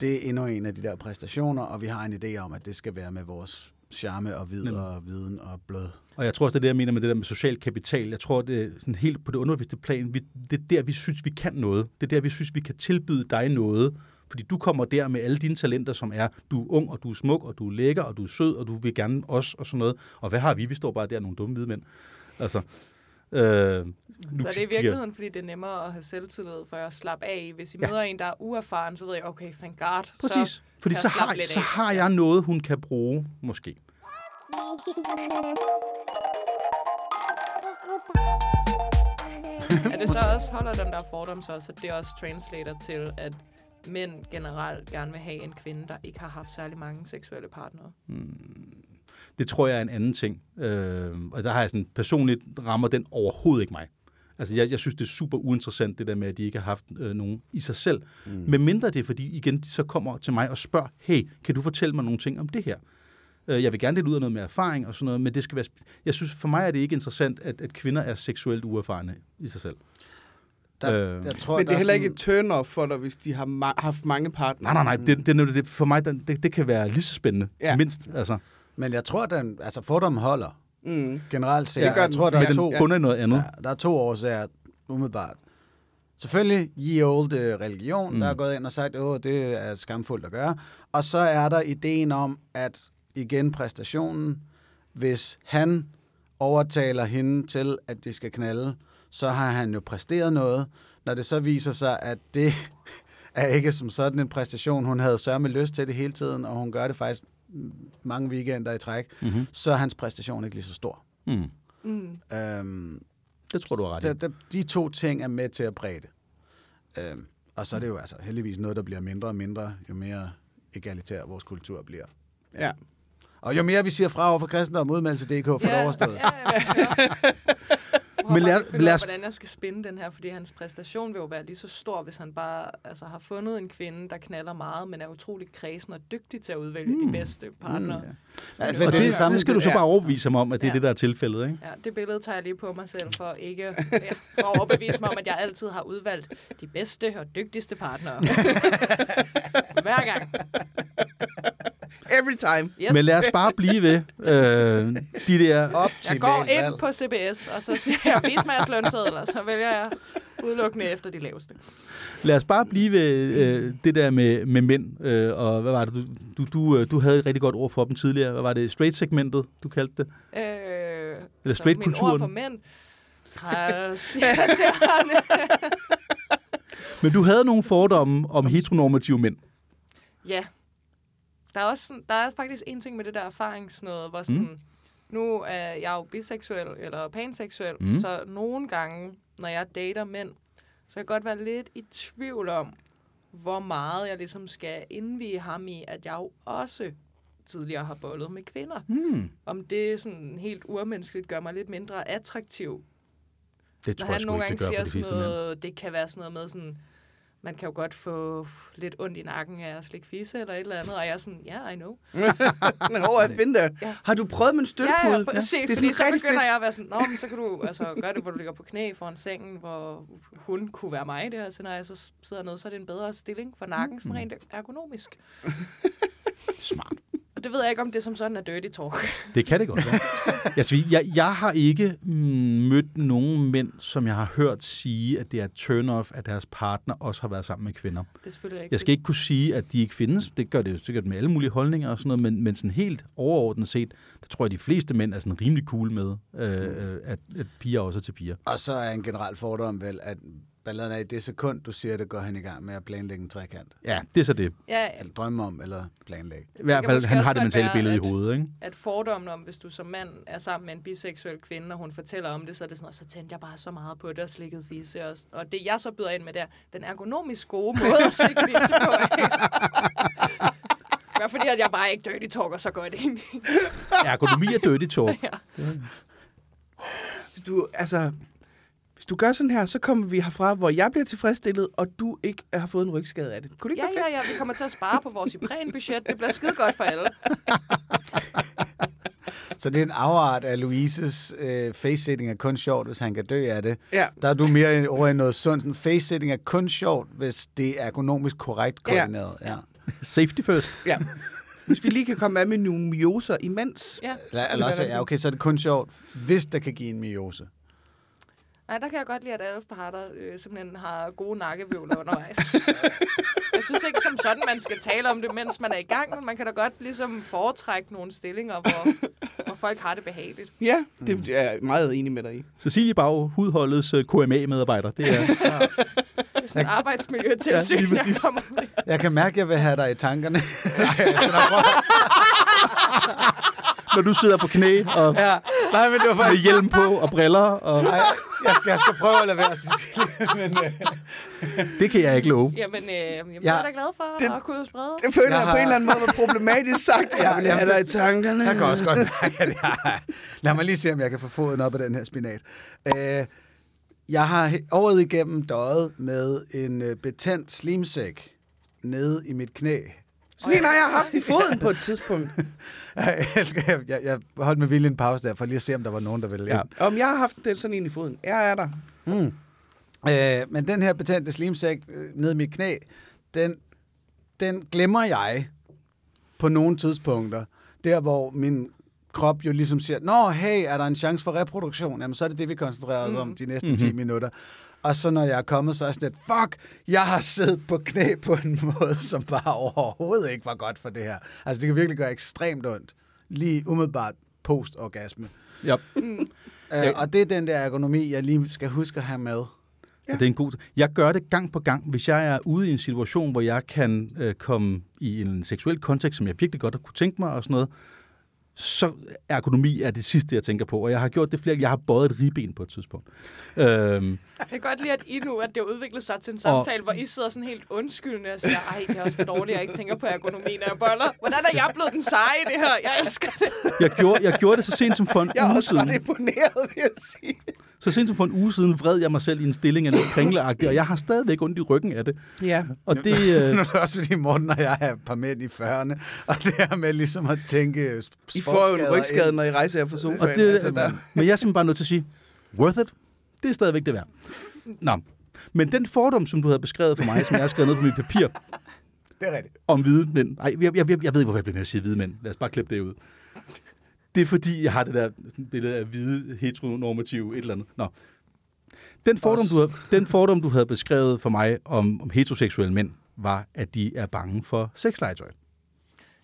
det er endnu en af de der præstationer, og vi har en idé om, at det skal være med vores charme og vid Nemlig. og viden og blød. Og jeg tror også, det er det, jeg mener med det der med social kapital. Jeg tror, det er sådan helt på det underbevidste plan. Vi, det er der, vi synes, vi kan noget. Det er der, vi synes, vi kan tilbyde dig noget. Fordi du kommer der med alle dine talenter, som er, du er ung, og du er smuk, og du er lækker, og du er sød, og du vil gerne os, og sådan noget. Og hvad har vi? Vi står bare der, nogle dumme hvide mænd. Altså, øh, Så er det i virkeligheden, fordi det er nemmere at have selvtillid, for at slappe af. Hvis I Ja. møder en, der er uerfaren, så ved jeg, okay, thank God. Præcis. Så Fordi så har, så har jeg noget, hun kan bruge, måske. er det så også, holder den der fordom så også, at det også translater til, at mænd generelt gerne vil have en kvinde, der ikke har haft særlig mange seksuelle partnere? Det tror jeg er en anden ting. Øh, og der har jeg sådan, personligt rammer den overhovedet ikke mig. Altså, jeg, jeg synes, det er super uinteressant, det der med, at de ikke har haft øh, nogen i sig selv. Mm. Men mindre det fordi igen, de så kommer til mig og spørger, hey, kan du fortælle mig nogle ting om det her? Øh, jeg vil gerne dele ud af noget med erfaring og sådan noget, men det skal være... sp- Jeg synes, for mig er det ikke interessant, at, at kvinder er seksuelt uerfarne i sig selv. Der, Øh, jeg tror, Men det er heller ikke sådan- et turn-off for dig, hvis de har ma- haft mange partnere. Nej, nej, nej. Det, det, det, det, for mig, det, det, kan være lige så spændende. Ja. Mindst, altså. Men jeg tror, den, altså fordommen holder Mm. generelt set. Det gør jeg den, tror, der er den to, i noget andet. Ja, der er to årsager, umiddelbart. Selvfølgelig, ye old øh, religion, Mm. mm. der er gået ind og sagt, åh, det er skamfuldt at gøre. Og så er der ideen om, at igen præstationen, hvis han overtaler hende til, at de skal knalde, så har han jo præsteret noget. Når det så viser sig, at det er ikke som sådan en præstation, hun havde sørme lyst til det hele tiden, og hun gør det faktisk mange weekender i træk, Mm-hmm. så er hans præstation ikke lige så stor. Mm. Mm. Øhm, Det tror du har ret i. de, de, de to ting er med til at præge det. Øhm, og så er det jo altså heldigvis noget, der bliver mindre og mindre, jo mere egalitær vores kultur bliver. Ja. Og jo mere vi siger fra over for kristendom, udmeldelse.dk for ja, det overstået. Ja, ja, ja. Men lad- lad, lad os- hvordan jeg skal spænde den her, fordi hans præstation vil jo være lige så stor, hvis han bare altså, har fundet en kvinde, der knaller meget, men er utrolig kredsen og dygtig til at udvælge mm. de bedste partnere. Mm, ja. Ja, men Og det det, er det det, samme- det skal du så bare overbevise ham om, at det er Ja. det, der er tilfældet, ikke? Ja, det billede tager jeg lige på mig selv for ikke ja, for at overbevise mig om, at jeg altid har udvalgt de bedste og dygtigste partnere. Hver gang. Every time. Yes. Men lad os bare blive ved øh, de der... Op Jeg går ind på CBS, og så siger jeg, vis mig jeres lønsedler, så vælger jeg udelukkende efter de laveste. Lad os bare blive ved øh, det der med, med mænd. Øh, og hvad var det, du, du, du, øh, du havde et rigtig godt ord for dem tidligere. Hvad var det? Straight-segmentet, du kaldte det? Øh, Eller ord straight-kulturen. for mænd. Træs. Men du havde nogle fordomme om heteronormative mænd. Ja. Der er, også sådan, der er faktisk en ting med det der erfaringsnøde, hvor sådan, mm. nu er jeg jo biseksuel eller panseksuel, Mm. mm. så nogle gange, når jeg dater mænd, så kan jeg godt være lidt i tvivl om, hvor meget jeg ligesom skal indvige ham i, at jeg jo også tidligere har bollet med kvinder. Hmm. Om det sådan helt urmenneskeligt gør mig lidt mindre attraktiv Det Når tror jeg han nogle det gange gør for siger de sådan fleste mænd. noget, det kan være sådan noget med sådan, man kan jo godt få lidt ondt i nakken af at slikke fisse eller et eller andet, og jeg er sådan, ja, yeah, I know. Nå, jeg finder det. Ja. Har du prøvet med en Ja, ja, støttepude? præcis, det er fordi så begynder fedt. jeg at være sådan, Nå, men så kan du altså, gøre det, hvor du ligger på knæ foran sengen, hvor hun kunne være mig der, så når jeg så sidder ned, så er det en bedre stilling for nakken, sådan rent ergonomisk. Smart. Og det ved jeg ikke, om det som sådan er dirty talk. Det kan det godt være. jeg, siger, jeg, jeg har ikke mm, mødt nogen mænd, som jeg har hørt sige, at det er turn-off, at deres partner også har været sammen med kvinder. Det er selvfølgelig ikke Jeg skal ikke kunne sige, at de ikke findes. Det gør det jo sikkert med alle mulige holdninger og sådan noget, men, men sådan helt overordnet set, der tror jeg, at de fleste mænd er sådan rimelig cool med, øh, øh, at, at piger også er til piger. Og så er en generel fordom vel, at balladen er i det sekund, du siger det, går han i gang med at planlægge en trekant. Ja, det er så det. Ja, Eller drømme om, eller planlægge. I hvert fald, han har det mentale billede at- i hovedet, ikke? at fordommen om, hvis du som mand er sammen med en biseksuel kvinde, og hun fortæller om det, så er det sådan, og så tændte jeg bare så meget på det og slikket fisse. Og, og det, jeg så byder ind med der, den ergonomisk gode måde at slikke fisse på. Bare fordi, at jeg bare ikke dirty talker så godt egentlig. Ergonomi er dirty talk. Hvis du, altså, hvis du gør sådan her, så kommer vi herfra, hvor jeg bliver tilfredsstillet, og du ikke har fået en rygskade af det. Kunne det ikke Ja, være fedt? ja, ja, vi kommer til at spare på vores budget. Det bliver skide godt for alle. Så det er en afart af Louises øh, face-sitting er kun sjovt, hvis han kan dø af det. Ja. Der er du mere over i noget sundt. En face-sitting er kun sjovt, hvis det er økonomisk korrekt koordineret. Ja. ja. Safety first. ja. Hvis vi lige kan komme af med nogle myoser imens. Ja. Eller, eller også, ja, okay, så er det kun sjovt, hvis der kan give en myose. Nej, der kan jeg godt lide, at alle parter øh, simpelthen har gode nakkevivler undervejs. jeg synes ikke som sådan, man skal tale om det, mens man er i gang, men man kan da godt ligesom foretrække nogle stillinger, hvor, hvor folk har det behageligt. Ja, det er jeg meget enig med dig i. Cecilie Bag, hudholdets øh, KMA-medarbejder. Det er, Det er sådan arbejdsmiljøtilsyn, Ja, ja, jeg kommer med. Jeg kan mærke, at jeg vil have dig i tankerne. Nej, jeg skal nok prøve. Når du sidder på knæ og Ja, nej, men det var med faktisk... hjelm på og briller. Og, Nej, jeg skal, jeg skal prøve at lade være, Cecilie. Men, øh, det kan jeg ikke love. Jamen, øh, jeg Ja. er da glad for Det- at kunne sprede. Det føler Jeg jeg, på har- en eller anden måde var problematisk sagt. Jeg vil have jamen, dig i tankerne. jeg kan også godt mærke, at jeg... Lad mig lige se, om jeg kan få foden op af den her spinat. Øh, jeg har året igennem døjet med en øh, betændt slimsæk nede i mit knæ. Sådan en har jeg haft i foden på et tidspunkt. Jeg, elsker, jeg, jeg, jeg holdt med vilje en pause der, for lige at se, om der var nogen, der ville Ja. Om jeg har haft den sådan en i foden. Jeg er der. Mm. Øh, men den her betændte slimsæk øh, ned i mit knæ, den, den glemmer jeg på nogle tidspunkter. Der, hvor min krop jo ligesom siger, Nå, hey, er der en chance for reproduktion? Jamen, så er det det, vi koncentrerer os om de næste 10 minutter. Og så når jeg er kommet, så er jeg sådan lidt, fuck, jeg har siddet på knæ på en måde, som bare overhovedet ikke var godt for det her. Altså, det kan virkelig gøre ekstremt ondt. Lige umiddelbart post-orgasme. Ja. Øh, og det er den der ergonomi, jeg lige skal huske at have med. Ja. Det er en god. Jeg gør det gang på gang, hvis jeg er ude i en situation, hvor jeg kan øh, komme i en seksuel kontekst, som jeg virkelig godt kunne tænke mig og sådan noget, så ergonomi er det sidste, jeg tænker på. Og jeg har gjort det flere Jeg har bøjet et ribben på et tidspunkt. Øhm, Jeg kan godt lide, at I nu, at det har udviklet sig til en samtale, hvor I sidder sådan helt undskyldende og siger, ej, det er også for dårligt, at jeg ikke tænker på ergonomi, når jeg boller. Hvordan er jeg blevet den seje i det her? Jeg elsker det. jeg, gjorde, jeg gjorde det så sent som for en Jeg er uge også siden. ret imponeret, vil jeg sige. Så sent som for en uge siden vred jeg mig selv i en stilling af lidt kringleagtig, og jeg har stadigvæk ondt i ryggen af det. Ja. Og det, øh, Nu er det også fordi Morten og jeg er et par mænd i 40'erne, og det her med ligesom at tænke I får jo en rygskade, når I rejser jer fra sofaen. Og det, altså, der. men jeg er simpelthen bare nødt til at sige, worth it. Det er stadigvæk det værd. Nå. Men den fordom, som du havde beskrevet for mig, som jeg har skrevet ned på mit papir, Det er rigtigt. om hvide mænd. Ej, jeg, jeg, jeg, jeg ved ikke, hvorfor jeg bliver med at sige hvide mænd. Lad os bare klippe det ud. Det er fordi, jeg har det der sådan billede af hvide, heteronormative, et eller andet. Nå. Den fordom, du havde, den fordom, du havde beskrevet for mig om, om heteroseksuelle mænd, var, at de er bange for sexlegetøj.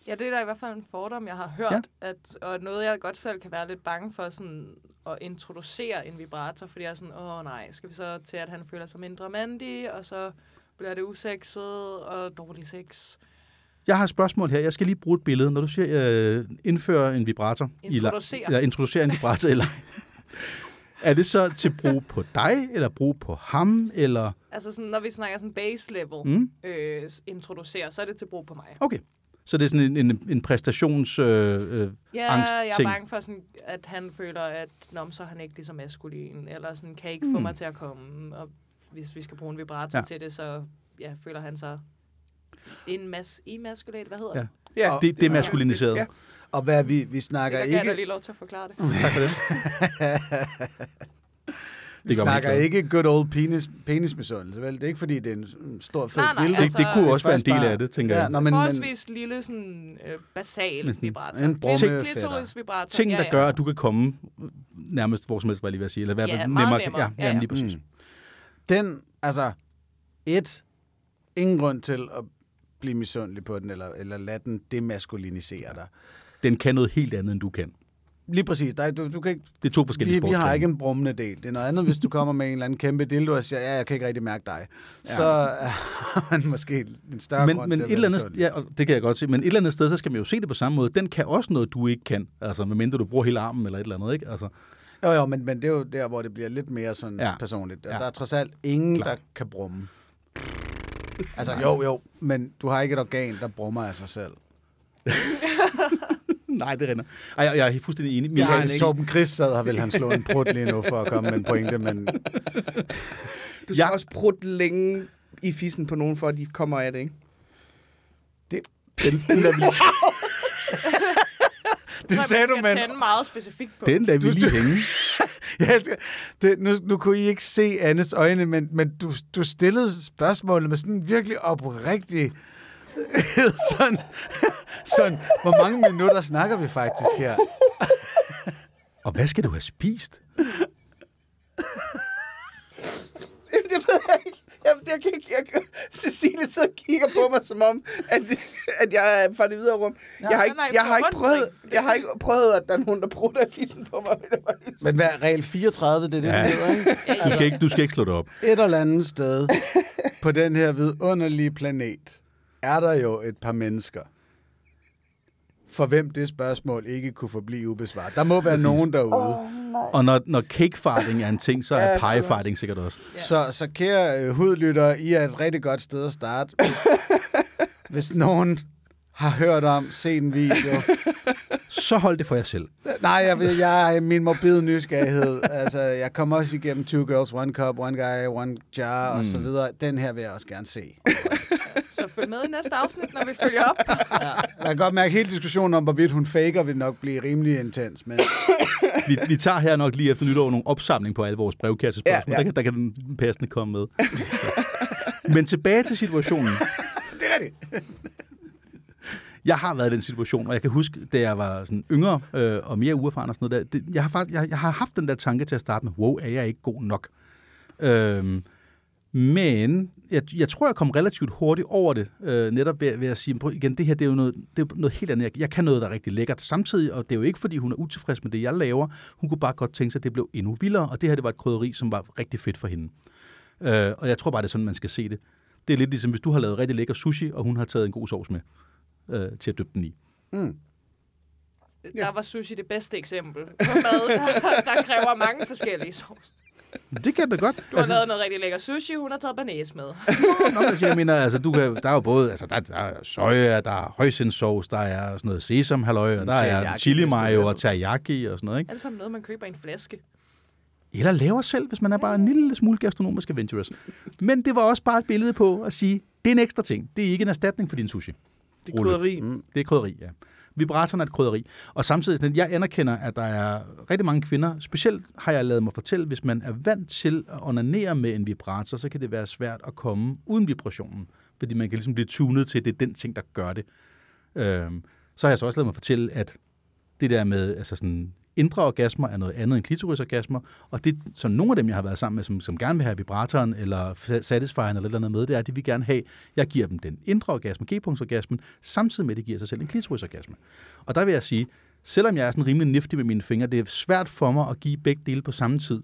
Ja, det er da i hvert fald en fordom, jeg har hørt, ja. at, og noget, jeg godt selv kan være lidt bange for sådan, at introducere en vibrator, fordi jeg er sådan, åh nej, skal vi så til, at han føler sig mindre mandig, og så bliver det usekset og dårlig sex. Jeg har et spørgsmål her. Jeg skal lige bruge et billede. Når du siger, øh, indføre en vibrator. Introducere. Eller, introducere en vibrator. eller, er det så til brug på dig, eller brug på ham, eller... Altså sådan, når vi snakker sådan base level, Mm? øh, introducere, så er det til brug på mig. Okay. Så det er sådan en, en, en præstations... Øh, øh, Ja, jeg er bange for, sådan, at han føler, at Nå, så er han ikke lige så maskulin, eller sådan, kan ikke få mig til at komme, og hvis vi skal bruge en vibrator Ja. til det, så ja, føler han sig en mas emaskulat, hvad hedder Ja. det? Ja. Og- Det, det er maskuliniseret. Ja. Og hvad vi, vi snakker gav jeg dig ikke... lige lov til at forklare det. Tak for det. Vi snakker ikke ikke good old penis, penismisundelse, vel? Det er ikke, fordi det er en stor, fed Nej, nej, dildo. Det, Altså, det kunne også være en del bare- af det, tænker ja, jeg. Nå, men, men, Forholdsvis lille, sådan øh, basal Men vibrator. en brummefætter. Klitoris vibrator. Ting, ja, der ja. gør, at du kan komme nærmest hvor som helst, var jeg lige ved at sige. Eller hvad Ja, hvad meget nemmere. nemmere. Ja, Ja, ja, ja. lige præcis. Mm. Den, altså, et, ingen grund til at blive misundelig på den, eller, eller lade den demaskulinisere dig. Den kan noget helt andet, end du kan. Lige præcis. Der, er- du, du kan ikke, Det er to forskellige vi, vi har ikke en brummende del. Det er noget andet, hvis du kommer med en eller anden kæmpe dildo og siger, ja, jeg kan ikke rigtig mærke dig. Ja. Så har man måske en større men, grund men til et eller andet, ja, det kan jeg godt se, men et eller andet sted, så skal man jo se det på samme måde. Den kan også noget, du ikke kan. Altså, medmindre du bruger hele armen eller et eller andet, ikke? Altså, Jo, jo, men, men det er jo der, hvor det bliver lidt mere sådan Ja. personligt. Ja. Der er trods alt ingen, Klar. der kan brumme. Altså, jo, jo, men du har ikke et organ, der brummer af sig selv. nej, det render. Ej, jeg, jeg er fuldstændig enig. Min, Ja, Torben Chris sad her, ville han slå en prut lige nu for at komme med en pointe, men Du skal Ja. også prutte længe i fissen på nogen, for at de kommer af det, ikke? den, den, lader vi, det Så sagde du, men tænde meget specifikt på. den lader vi lige hænge. jeg elsker, det, nu, nu kunne I ikke se Annes øjne, men, men du, du stillede spørgsmålet med sådan virkelig oprigtig sådan, sådan, hvor mange minutter snakker vi faktisk her? Og hvad skal du have spist? Det ved jeg ikke. Jeg, jeg kan ikke jeg, Cecilie sidder og kigger på mig, som om, at, at jeg er fra det videre rum. Jeg har ikke, Nej, jeg har ikke, prøvet, jeg har ikke prøvet, at der er nogen, der prutter i fissen på mig. jeg bare lige. Men hvad, regel 34, det er det, Ja. ja. det hedder, ikke? Ja, Du skal ikke, du skal ikke slå det op. Et eller andet sted på den her vidunderlige planet, er der jo et par mennesker, for hvem det spørgsmål ikke kunne forblive ubesvaret. Der må være Præcis. nogen derude. Og når, når cakefarting er en ting, så er det piefarting sikkert også. Så, så kære øh, hudlyttere, I er et rigtig godt sted at starte. Hvis, hvis nogen har hørt om, set en video. Så hold det for jer selv. Nej, jeg, vil- jeg er min morbide nysgerrighed. Altså, jeg kommer også igennem Two Girls, One Cup, One Guy, One Jar og så videre. Den her vil jeg også gerne se. Så følg med i næste afsnit, når vi følger op. Ja, jeg kan godt mærke, at hele diskussionen om, hvorvidt hun faker, vil nok blive rimelig intens. Men Vi, vi tager her nok lige efter nytår nogle opsamling på alle vores brevkassespørgsmål. Ja, Ja, ja. ja. Der, kan, der kan den passende komme med. Men tilbage til situationen. det er rigtigt. Jeg har været i den situation, og jeg kan huske, da jeg var sådan yngre øh, og mere uerfaren og sådan noget der, det, jeg, har faktisk, jeg, jeg har haft den der tanke til at starte med, wow, er jeg ikke god nok? Øhm, men jeg, jeg tror, jeg kom relativt hurtigt over det, øh, netop ved, ved at sige, prøv, igen, det her det er jo noget, det er noget helt andet. Jeg, jeg kan noget, der er rigtig lækkert samtidig, og det er jo ikke, fordi hun er utilfreds med det, jeg laver. Hun kunne bare godt tænke sig, at det blev endnu vildere, og det her det var et krydderi, som var rigtig fedt for hende. Øh, og jeg tror bare, det er sådan, man skal se det. Det er lidt ligesom, hvis du har lavet rigtig lækker sushi, og hun har taget en god sovs med øh, til at dyppe den i. Mm. Der var sushi det bedste eksempel på mad, der, der kræver mange forskellige sovs. Det kan det godt. Du har altså, lavet noget rigtig lækker sushi, hun har taget banæs med. Nå, altså, jeg mener, altså, du kan, der er jo både, altså, der, der er soja, der er højsindsovs, der er sådan noget sesamhalløj, og der er chili mayo og teriyaki og sådan noget, ikke? Alt sammen noget, man køber i en flaske. Eller laver selv, hvis man er bare en lille smule gastronomisk adventurous. Men det var også bare et billede på at sige, det er en ekstra ting. Det er ikke en erstatning for din sushi. Det er krydderi. Mm. Det er krydderi, ja. Vibratoren er et krydderi. Og samtidig, jeg anerkender, at der er rigtig mange kvinder, specielt har jeg lavet mig fortælle, hvis man er vant til at onanere med en vibrator, så kan det være svært at komme uden vibrationen. Fordi man kan ligesom blive tunet til, at det er den ting, der gør det. Øhm, så har jeg så også lavet mig fortælle, at det der med altså sådan, indre orgasmer er noget andet end klitorisorgasmer, og det, som nogle af dem, jeg har været sammen med, som, som gerne vil have vibratoren, eller satisfyeren, eller et eller andet med, det er, at de vil gerne have, jeg giver dem den indre orgasme, G-punktsorgasmen, samtidig med, at de giver sig selv en klitorisorgasme. Og der vil jeg sige, selvom jeg er sådan rimelig nifty med mine fingre, det er svært for mig at give begge dele på samme tid.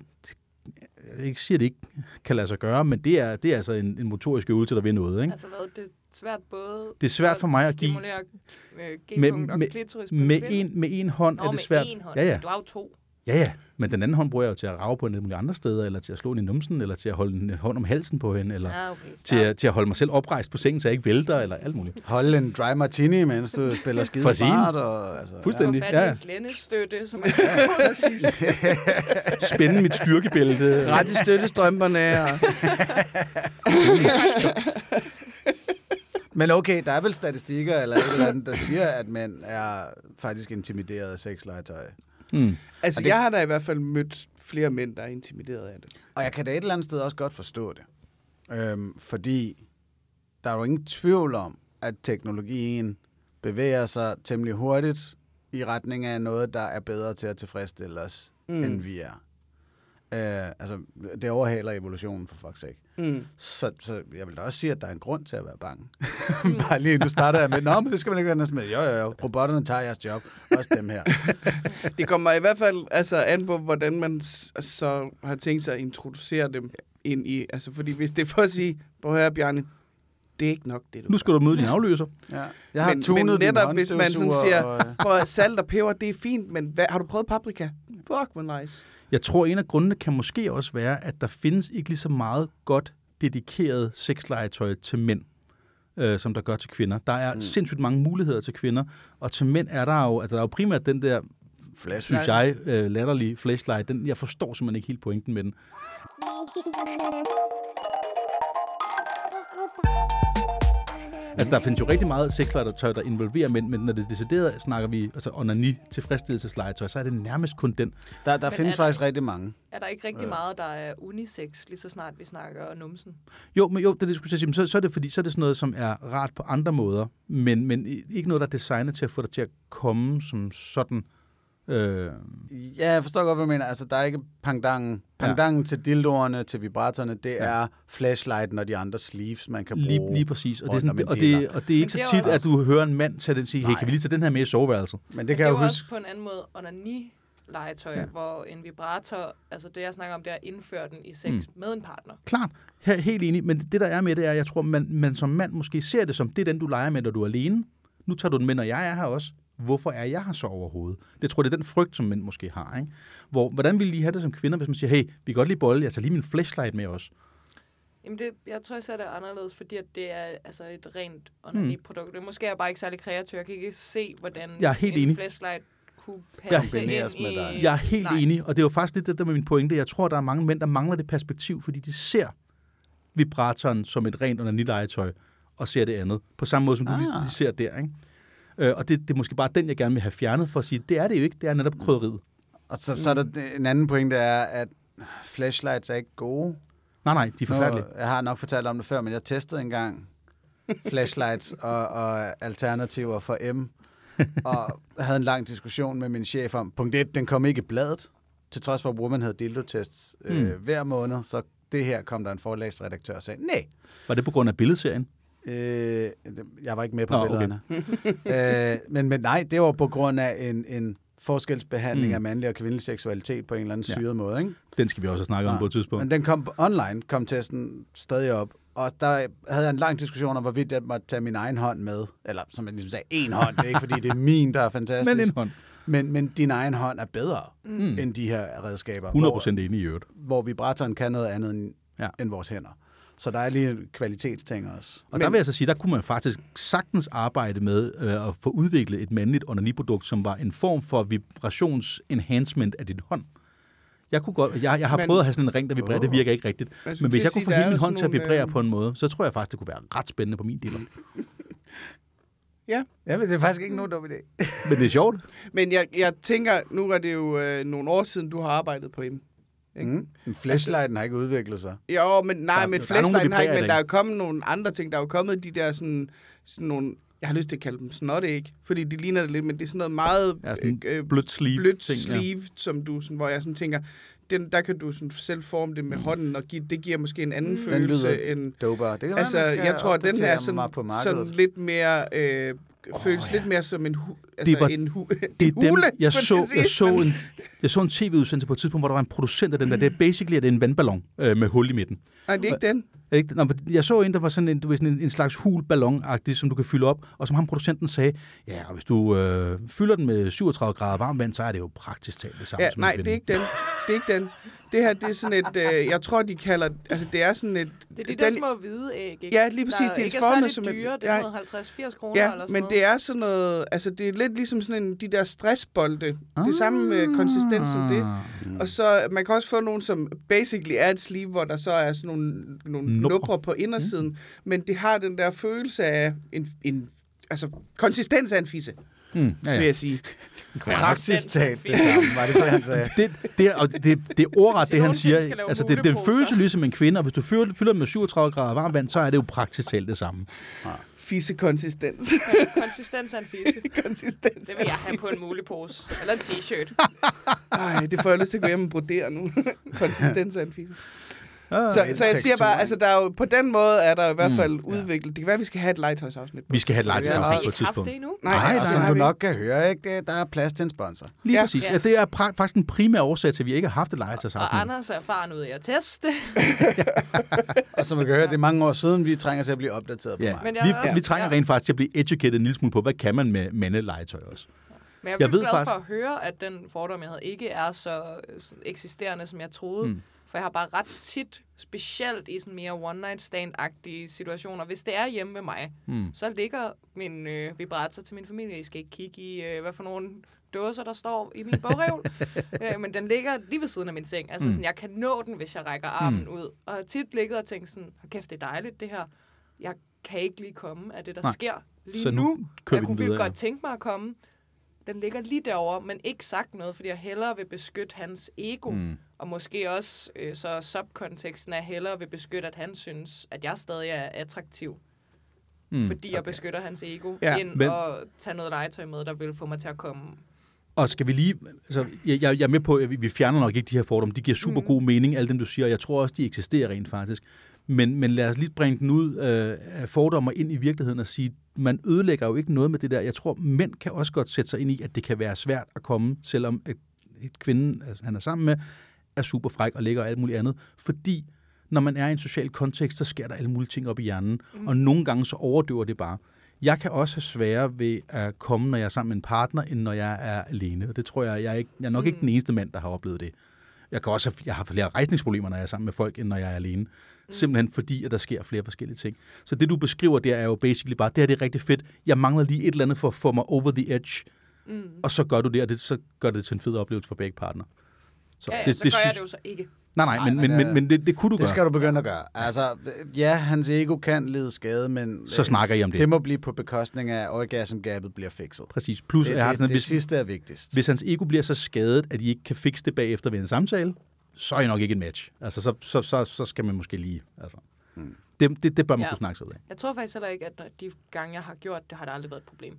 Jeg siger, at det ikke kan lade sig gøre, men det er, det er altså en, en motorisk øvelse, der vil noget. Ikke? Altså hvad, det svært både Det er svært for mig at give øh, med, og med, klitoris med, en, med en hånd Nå, er det med svært. én hånd. Ja, ja. Du har jo to. Ja, ja. Men den anden hånd bruger jeg jo til at rave på alle mulige andre steder, eller til at slå hende i numsen, eller til at holde en hånd om halsen på hende, eller Ja, okay. til, ja. at, til at holde mig selv oprejst på sengen, så jeg ikke vælter, eller alt muligt. Holde en dry martini, mens du spiller skide Præcis. smart. Og, altså, Fuldstændig. Ja, i ja. en slændestøtte, som er Spænde mit styrkebælte. Ret i støttestrømperne. Og... Men okay, der er vel statistikker eller et eller andet, der siger, at mænd er faktisk intimideret af sexlegetøj. Mm. Altså, Og det- jeg har da i hvert fald mødt flere mænd, der er intimideret af det. Og jeg kan da et eller andet sted også godt forstå det. Øhm, fordi der er jo ingen tvivl om, at teknologien bevæger sig temmelig hurtigt i retning af noget, der er bedre til at tilfredsstille os, Mm. mm. end vi er. Øh, altså, det overhaler evolutionen for fuck's sake. Mm. Så, så jeg vil da også sige, at der er en grund til at være bange. Bare lige, nu starter jeg med, Nå, men det skal man ikke være næsten med. Jo, jo, jo, robotterne tager jeres job. Også dem her. Det kommer i hvert fald altså, an på, hvordan man så har tænkt sig at introducere dem ind i... Altså, fordi hvis det er for at sige, prøv her, Bjarne, det er ikke nok, det du Nu skal du møde din afløser. Ja. Jeg har Men- tunet men din netop, hvis man sådan siger- Og, salt og peber, det er fint, men hvad, har du prøvet paprika? Fuck, hvor nice. Jeg tror, en af grundene kan måske også være, at der findes ikke lige så meget godt dedikeret sexlegetøj til mænd, øh, som der gør til kvinder. Der er mm. sindssygt mange muligheder til kvinder, og til mænd er der jo, altså der er jo primært den der, Flash. synes jeg, øh, latterlige flashlight. Den, jeg forstår simpelthen ikke helt pointen med den. Altså, der findes jo rigtig meget sexlegetøj, der involverer mænd, men når det er decideret snakker vi altså onani tilfredsstillelseslegetøj, så er det nærmest kun den. Der, der Men findes faktisk det- rigtig mange. Er der ikke rigtig meget, der er unisex, lige så snart vi snakker numsen? Jo, men jo, det, det jeg skulle at sige, men så, så er det fordi, så er det sådan noget, som er rart på andre måder, men, men ikke noget, der er designet til at få dig til at komme som sådan. Øh, Ja, jeg forstår godt, hvad du mener. Altså, der er ikke pangdangen. Pangdangen ja. til dildoerne, til vibratorerne, det Ja. er flashlighten og de andre sleeves, man kan lige, bruge. lige præcis. Og det, er sådan, og, diller. det, og det er ikke Men så det er tit, også- at du hører en mand tage den og sige, hey, kan vi lige tage den her med i soveværelset? Men Men det kan det jeg er jo huske. også på en anden måde onani-legetøj, Ja. ja. hvor en vibrator, altså det jeg snakker om, det er at indføre den i sex Mm. mm. med en partner. Klart, her, helt enig, men det der er med det er, jeg tror, man, man som mand måske ser det som, det er den, du leger med, når du er alene. Nu tager du den med, når jeg er her også. Hvorfor er jeg her så overhovedet? Det tror jeg, det er den frygt, som mænd måske har. Ikke? Hvor, hvordan ville I have det som kvinder, hvis man siger, hey, vi kan godt lide bolle, jeg tager lige min flashlight med os. Jamen det, jeg tror, jeg ser det anderledes, fordi at det er altså et rent onani-produkt. Mm. Måske er jeg bare ikke særlig kreativ. Jeg kan ikke se, hvordan Jeg er helt en enig. flashlight kunne passe ind med i... dig. Jeg er helt Nej. enig, og det er jo faktisk lidt det der med min pointe. Jeg tror, der er mange mænd, der mangler det perspektiv, fordi de ser vibratoren som et rent onanilegetøj, og ser det andet. På samme måde, som du Ah. lige, lige ser der. Ikke? Øh, og det, det er måske bare den, jeg gerne vil have fjernet, for at sige, det er det jo ikke, det er netop krydderiet. Og så, så er der en anden pointe, er, at flashlights er ikke gode. Nej, nej, de er forfærdelige. Nu, jeg har nok fortalt om det før, men jeg testede engang flashlights og, og alternativer for M. og havde en lang diskussion med min chef om, punkt 1, den kom ikke i bladet, til trods for, at Woman havde dildo-tests øh, Mm. hver måned, så det her kom der en forlagsredaktør og sagde, nej, Var det på grund af billedserien? Øh, jeg var ikke med på okay. billederne. øh, men, men nej, det var på grund af en, en forskelsbehandling Mm. af mandlig og kvindelig seksualitet på en eller anden Ja. syret måde, ikke? Den skal vi også have snakket om på et tidspunkt. Men den kom online, kom testen stadig op. Og der havde jeg en lang diskussion om, hvorvidt jeg måtte tage min egen hånd med. Eller som jeg ligesom sagde, en hånd. Det er ikke, fordi det er min, der er fantastisk. Men en hånd. men, men din egen hånd er bedre Mm. end de her redskaber. 100% enig i øvrigt. Hvor, hvor vibratoren kan noget andet end, Ja. ja. end vores hænder. Så der er lige kvalitetsting også. Og der vil jeg så sige, der kunne man faktisk sagtens arbejde med øh, at få udviklet et mandligt onaniprodukt, som var en form for vibrations-enhancement af din hånd. Jeg, kunne godt, jeg, jeg har Men- prøvet at have sådan en ring, der vibrerer. Det virker ikke rigtigt. Skulle Men hvis jeg kunne få hele min hånd til at nogle, vibrere øh, på en måde, så tror jeg faktisk, det kunne være ret spændende på min dealer. Ja, men det er faktisk ikke nogen dum idé. Men det er sjovt. Men jeg, jeg tænker, nu er det jo øh, nogle år siden, du har arbejdet på M. Ikke? Mm. Men flashlighten har ikke udviklet sig. Jo, men nej, Der- men der er flashlighten har ikke, men der er kommet nogle andre ting. Der er jo kommet de der sådan, sådan nogle, jeg har lyst til at kalde dem ikke? Fordi de ligner det lidt, men det er sådan noget meget Ja, sådan øh, blødt sleeve. blødt ting, ja. sleeve, som du, sådan, hvor jeg sådan tænker, den, der kan du sådan selv forme det med hånden, og give, det giver måske en anden Mm. mm. Den følelse lyder end... Doper. Det kan Altså, være, jeg tror, at den her er sådan, på markedet. sådan lidt mere... Øh, føles Åh, lidt ja. mere som en, hu, altså Det var- en, hu, Det er en dem, hule, jeg, skulle så, jeg, sige, så en, jeg så en tv-udsendelse på et tidspunkt, hvor der var en producent af den der. Det er basically at det er en vandballon øh, med hul i midten. Nej, det er ikke den. Er Ikke? Men jeg så en, der var sådan en, du ved, sådan en, en slags hul ballon som du kan fylde op, og som ham producenten sagde, ja, og hvis du øh, fylder den med 37 grader varmt vand, så er det jo praktisk talt det samme Ja, nej, det er ikke den. det er ikke den. Det her, det er sådan et, øh, jeg tror, de kalder, altså det er sådan et... Det er de der den, små hvide æg, ikke? Ja, lige præcis. Der det er ikke formet som et- dyre. Det ja. er sådan noget 50-80 kroner Ja, eller sådan men noget. det er sådan noget, altså det er lidt ligesom sådan en, de der stressbolde. Det er samme øh, konsistens som det. Mm. Og så, man kan også få nogle, som basically er et sleeve, hvor der så er sådan nogle, nogle nupper på indersiden. Mm. Men det har den der følelse af en, en altså konsistens af en fisse, Mm, ja, ja. vil ja. jeg sige. Praktisk talt det samme, var det det, han sagde? Det, det, er- og det, det, det er ordret, det han siger. Altså, det, det føles jo ligesom en kvinde, og hvis du fylder, fylder med 37 grader varmt vand, så er det jo praktisk talt det samme. Fissekonsistens. Konsistens af en fisse. konsistens Det vil jeg have på en mulepose. Eller en t-shirt. Ej, det får jeg lyst til at gå hjem og brodere nu. konsistens af en fisse. Ah, Så, så jeg siger bare, altså der er jo, på den måde er der i hvert Mm, fald ja. udviklet. Det kan være, at vi skal have et legetøjsafsnit. Vi skal have et Ja, legetøjsafsnit og- på Har et tidspunkt. det endnu? Nej, Nej, nej, og som har du vi nok kan høre, ikke, der er plads til en sponsor. Lige Ja. præcis. Ja. Ja, det er faktisk en primær årsag til, at vi ikke har haft et Og legetøjsafsnit. Anders er erfaren ud i at teste. Og som man kan høre, det er mange år siden, vi trænger til at blive opdateret på Ja, mig. Men jeg vi, er også- vi trænger ja. rent faktisk til at blive educated en lille smule på, hvad kan man med mandelegetøj også. Men jeg er Jeg jeg ved glad faktisk- for at høre, at den fordom, jeg havde, ikke er så øh, eksisterende, som jeg troede. Mm. Mm. For jeg har bare ret tit, specielt i sådan mere one-night stand-agtige situationer, hvis det er hjemme ved mig, Mm. så ligger min øh, vibrator til min familie. I skal ikke kigge i, øh, hvad for nogle dåser, der står i min bogreol. øh, men den ligger lige ved siden af min seng. Altså Mm. sådan, jeg kan nå den, hvis jeg rækker armen ud. Og jeg har tit ligget og tænkt sådan, "Hold kæft, det er dejligt det her. Jeg kan ikke lige komme af det, der Nej. Sker lige Så nu nu. kører jeg kunne videre, godt tænke mig at komme. Den ligger lige derovre, men ikke sagt noget, fordi jeg hellere vil beskytte hans ego. Mm. Og måske også øh, så subkonteksten er hellere vil beskytte, at han synes, at jeg stadig er attraktiv. Mm. Fordi jeg beskytter hans ego, Ja, end men- at tage noget legetøj med, der vil få mig til at komme. Og skal vi lige... Altså, jeg, jeg er med på, at vi- fjerner nok ikke de her fordomme. De giver super Mm. god mening, alle dem du siger. Jeg tror også, de eksisterer rent faktisk. Men, men lad os lige bringe den ud øh, af fordomme ind i virkeligheden og sige, man ødelægger jo ikke noget med det der. Jeg tror, mænd kan også godt sætte sig ind i, at det kan være svært at komme, selvom et, et kvinde, altså, han er sammen med, er super fræk og lækker og alt muligt andet. Fordi når man er i en social kontekst, så sker der alle mulige ting op i hjernen. Mm. Og nogle gange så overdøver det bare. Jeg kan også have sværere ved at komme, når jeg er sammen med en partner, end når jeg er alene. Og det tror jeg, jeg er, ikke, jeg er nok mm. ikke den eneste mand, der har oplevet det. Jeg kan også have, jeg har flere rejsningsproblemer, når jeg er sammen med folk, end når jeg er alene. Mm. Simpelthen fordi, at der sker flere forskellige ting. Så det, du beskriver der, er jo basically bare, det her det er rigtig fedt. Jeg mangler lige et eller andet for at få mig over the edge. Mm. Og så gør du det, og det, så gør det til en fed oplevelse for begge partner. Så, ja, ja, det, så gør jeg det jo så ikke. Nej, nej, men, Nej, men, men, men, men det, det kunne du Det gøre. skal du begynde at gøre. Altså, ja, hans ego kan lide skade, men Så øh, snakker I om det. det må blive på bekostning af, at orgasm-gabet bliver fikset. Præcis. Plus, Det, jeg har det, sådan, det, hvis, sidste er vigtigst. hvis hans ego bliver så skadet, at I ikke kan fikse det bagefter ved en samtale, så er I nok ikke en match. Altså, så, så, så, så skal man måske lige... Altså. Mm. Det, det, det bør man ja. Kunne snakke sig ud af. Jeg tror faktisk heller ikke, at de gange, jeg har gjort det, har det aldrig været et problem.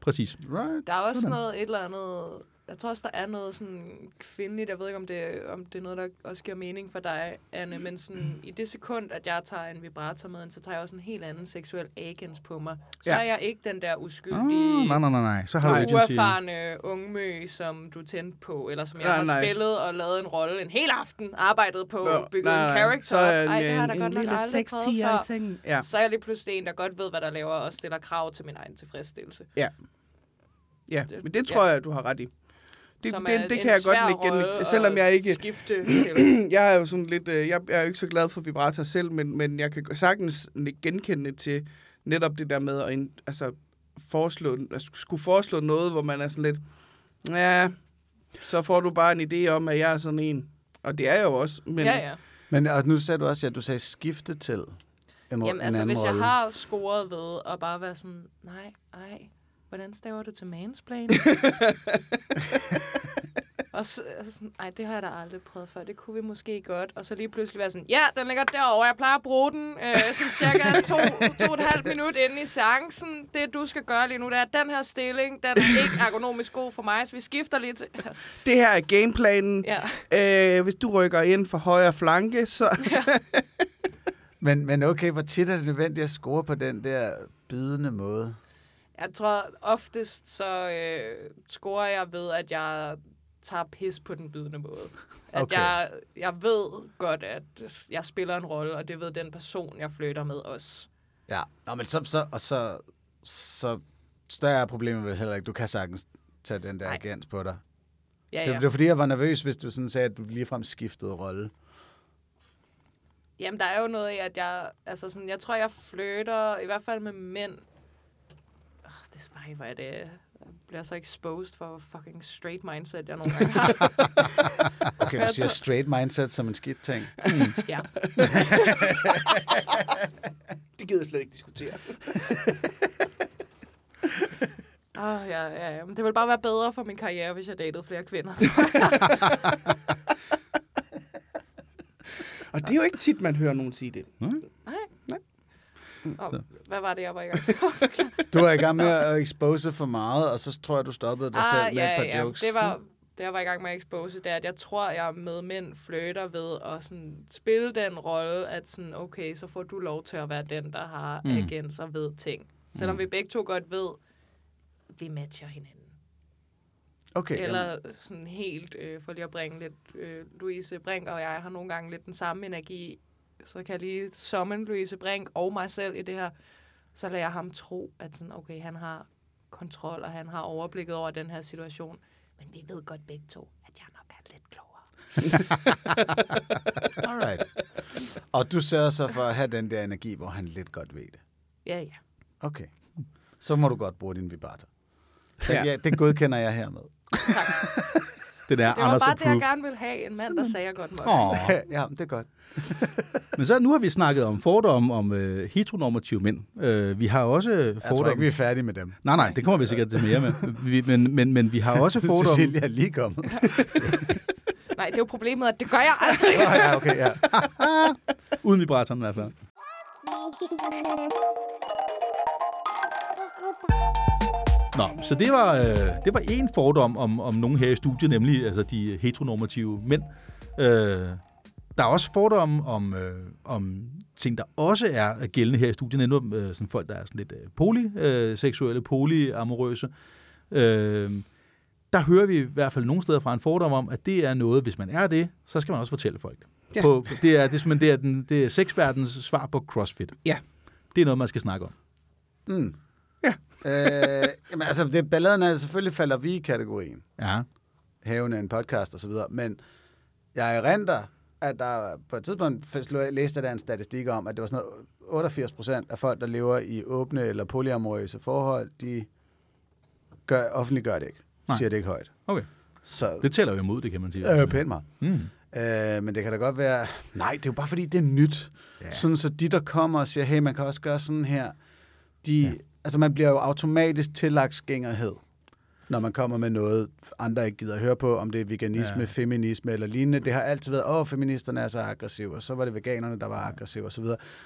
Præcis. Right. Der er også Sådan. noget, et eller andet... Jeg tror også, der er noget sådan kvindeligt. Jeg ved ikke, om det, om det er noget, der også giver mening for dig, Anne. Men sådan, i det sekund, at jeg tager en vibrator med, så tager jeg også en helt anden seksuel agens på mig. Så Ja. ja. er jeg ikke den der uskyldige... nej, nej, nej, nej. Så har du agency. uerfarne ungmø, som du tændte på, eller som jeg Nej, har nej. spillet og lavet en rolle en hel aften, arbejdet på, ja, bygget nej, en nej. character Så er op. Ej, en- det har en godt nok aldrig prøvet 6-10'er før. i sengen. Ja. Så er jeg lige pludselig en, der godt ved, hvad der laver, og stiller krav til min egen tilfredsstillelse. Ja, Det- men det ja. tror jeg, du har ret i. Det, Som det, er det, en kan jeg godt lægge gennem, selvom jeg ikke... Skifte til. jeg er jo sådan lidt, øh, jeg, jeg er jo ikke så glad for vibrator selv, men, men jeg kan sagtens genkende til netop det der med at altså, foreslå, at skulle foreslå noget, hvor man er sådan lidt, ja, så får du bare en idé om, at jeg er sådan en. Og det er jeg jo også. Men, ja, ja. Men og nu sagde du også, at du sagde skifte til en, Jamen en altså, anden hvis jeg rolle. har scoret ved at bare være sådan, nej, ej, hvordan staver du til mansplain? og så, altså sådan, ej, det har jeg da aldrig prøvet før. Det kunne vi måske godt. Og så lige pludselig være sådan, ja, den ligger derovre. Jeg plejer at bruge den øh, sådan cirka to, to og et halvt minut inde i seancen. Det, du skal gøre lige nu, det er den her stilling. Den er ikke ergonomisk god for mig, så vi skifter lige til... Det her er gameplanen. ja. Øh, hvis du rykker ind for højre flanke, så... Men, men okay, hvor tit er det nødvendigt at score på den der bydende måde? Jeg tror oftest så øh, scorer jeg ved, at jeg tager pis på den bydende måde. At Okay. jeg, jeg ved godt, at jeg spiller en rolle, og det ved den person, jeg flytter med også. Ja, Nå, men så, så, og så, så større er problemet vel heller ikke. Du kan sagtens tage den der agens på dig. Ja, Det, ja. det var fordi, jeg var nervøs, hvis du sådan sagde, at du ligefrem skiftede rolle. Jamen, der er jo noget i, at jeg... Altså, sådan, jeg tror, jeg flytter, i hvert fald med mænd. Det er bare, hvor er det... Jeg bliver så exposed for fucking straight mindset, jeg nogle gange har. Okay, du siger straight mindset som en skidt ting. ja. Det gider jeg slet ikke diskutere. Oh, ja, ja, ja. Men det ville bare være bedre for min karriere, hvis jeg datede flere kvinder. Og det er jo ikke tit, man hører nogen sige det. Og, hvad var det, jeg var i gang med? Du var i gang med at expose for meget, og så tror jeg, du stoppede dig selv med Ah, ja, et par ja. jokes. Det var, det jeg var i gang med at expose, det er, at jeg tror, jeg med mænd flytter ved at sådan spille den rolle, at sådan, okay, så får du lov til at være den, der har Mm. agens og ved ting. Selvom Mm. vi begge to godt ved, vi matcher hinanden. Okay, jamen, Eller sådan helt, øh, for lige at bringe lidt, øh, Louise Brink og jeg har nogle gange lidt den samme energi, så kan jeg lige summon Louise Brink og mig selv i det her, så lader jeg ham tro, at sådan, okay, han har kontrol, og han har overblikket over den her situation. Men vi ved godt begge to, at jeg nok er lidt klogere. alright. Og du sørger så for at have den der energi, hvor han lidt godt ved det. Ja, ja. Okay. Så må du godt bruge din vibrator. Ja, Ja. ja det godkender jeg hermed. Den er Det var Anders bare det, jeg approved. gerne ville have. En mand, der sagde, jeg godt måtte. Åh. ja, det er godt. Men så nu har vi snakket om fordomme om øh, heteronormative mænd. Øh, vi har også Jeg tror fordomme... ikke, vi er færdige med dem. Nej, nej, det kommer vi sikkert til mere med. Vi, men, men, men vi har også fordomme... Cecilia er lige kommet. Nej, det er jo problemet, at det gør jeg aldrig. Nå, ja, okay, ja. Uden vibratoren i hvert fald. Nå, så det var, øh, det var en fordom om, om nogen her i studiet, nemlig altså de heteronormative mænd. Øh, der er også fordomme om, øh, om ting, der også er gældende her i studiet, nemlig øh, sådan folk, der er sådan lidt øh, polyseksuelle, polyamorøse. Øh, der hører vi i hvert fald nogle steder fra en fordom om, at det er noget, hvis man er det, så skal man også fortælle folk det. Ja. På, det er, det er, det er, den, det er sexverdens svar på CrossFit. Ja. Det er noget, man skal snakke om. Mm. Øh, jamen, altså, det, balladen er selvfølgelig falder vi i kategorien. Ja. Havende en podcast og så videre. Men jeg erindrer, at der på et tidspunkt læste der en statistik om, at det var sådan noget 88 procent af folk, der lever i åbne eller polyamorøse forhold, de gør, offentliggør det ikke. Nej. Siger det ikke højt. Okay. Så Det tæller jo imod det, kan man sige. øh, pænt meget. Mm. Øh, men det kan da godt være... Nej, det er jo bare fordi, det er nyt. Ja. Sådan så de, der kommer og siger, hey, man kan også gøre sådan her, de... Altså, man bliver jo automatisk tillagt skængerhed, når man kommer med noget, andre ikke gider at høre på, om det er veganisme, Ja. feminisme eller lignende. Det har altid været, åh, feministerne er så aggressive, og så var det veganerne, der var aggressive osv.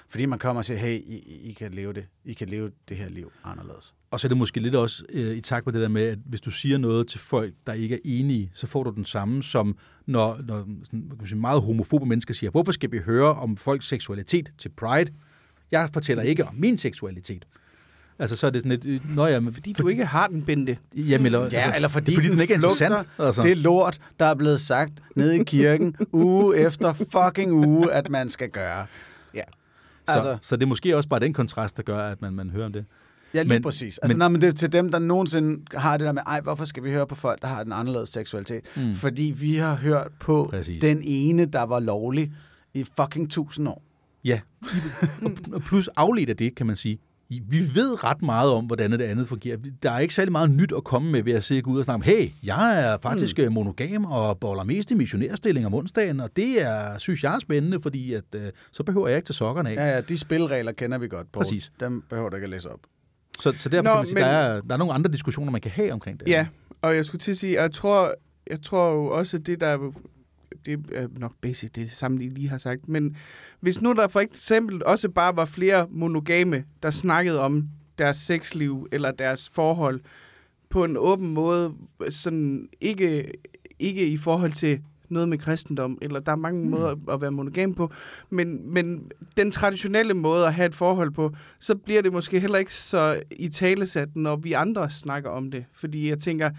Fordi man kommer og siger, hey, I, I- kan leve det. I kan leve det her liv anderledes. Og så er det måske lidt også øh, i takt med det der med, at hvis du siger noget til folk, der ikke er enige, så får du den samme, som når, når sådan, kan sige, meget homofobe mennesker siger, hvorfor skal vi høre om folks seksualitet til Pride? Jeg fortæller ikke om min seksualitet. Altså, så er det sådan lidt, øh, nå ja, men Fordi du ikke har den, Bente. Jamen, eller, altså, Ja, eller fordi, fordi den ikke er flugter interessant. Altså. Det lort, der er blevet sagt nede i kirken uge efter fucking uge, at man skal gøre. Ja. så, Altså, så det er måske også bare den kontrast, der gør, at man, man hører om det. ja, lige men- præcis. Altså, men- nej, men det er til dem, der nogensinde har det der med, ej, hvorfor skal vi høre på folk, der har den anderledes seksualitet? Mm. Fordi vi har hørt på Præcis. den ene, der var lovlig i fucking tusind år. Ja, og- og plus afledt af det, kan man sige. Vi ved ret meget om, hvordan det andet fungerer. Der er ikke særlig meget nyt at komme med ved at se ud og snakke om, hey, jeg er faktisk mm. monogam og boller mest i missionærstilling om onsdagen, og det er, synes jeg er spændende, fordi at, øh, så behøver jeg ikke tage sokkerne af. Ja, ja, de spilregler kender vi godt på. Præcis. Dem behøver du ikke at læse op. Så, så derfor Nå, kan man sige, men- der, er, der er nogle andre diskussioner, man kan have omkring det. Ja, og jeg skulle til at sige, jeg tror, jeg tror jo også, at det der er- det er nok basic, det er det samme, I lige har sagt. Men hvis nu der for eksempel også bare var flere monogame, der snakkede om deres sexliv eller deres forhold på en åben måde, sådan ikke, ikke i forhold til noget med kristendom, eller der er mange mm. måder at være monogam på, men, men den traditionelle måde at have et forhold på, så bliver det måske heller ikke så i talesat, når vi andre snakker om det. Fordi jeg tænker,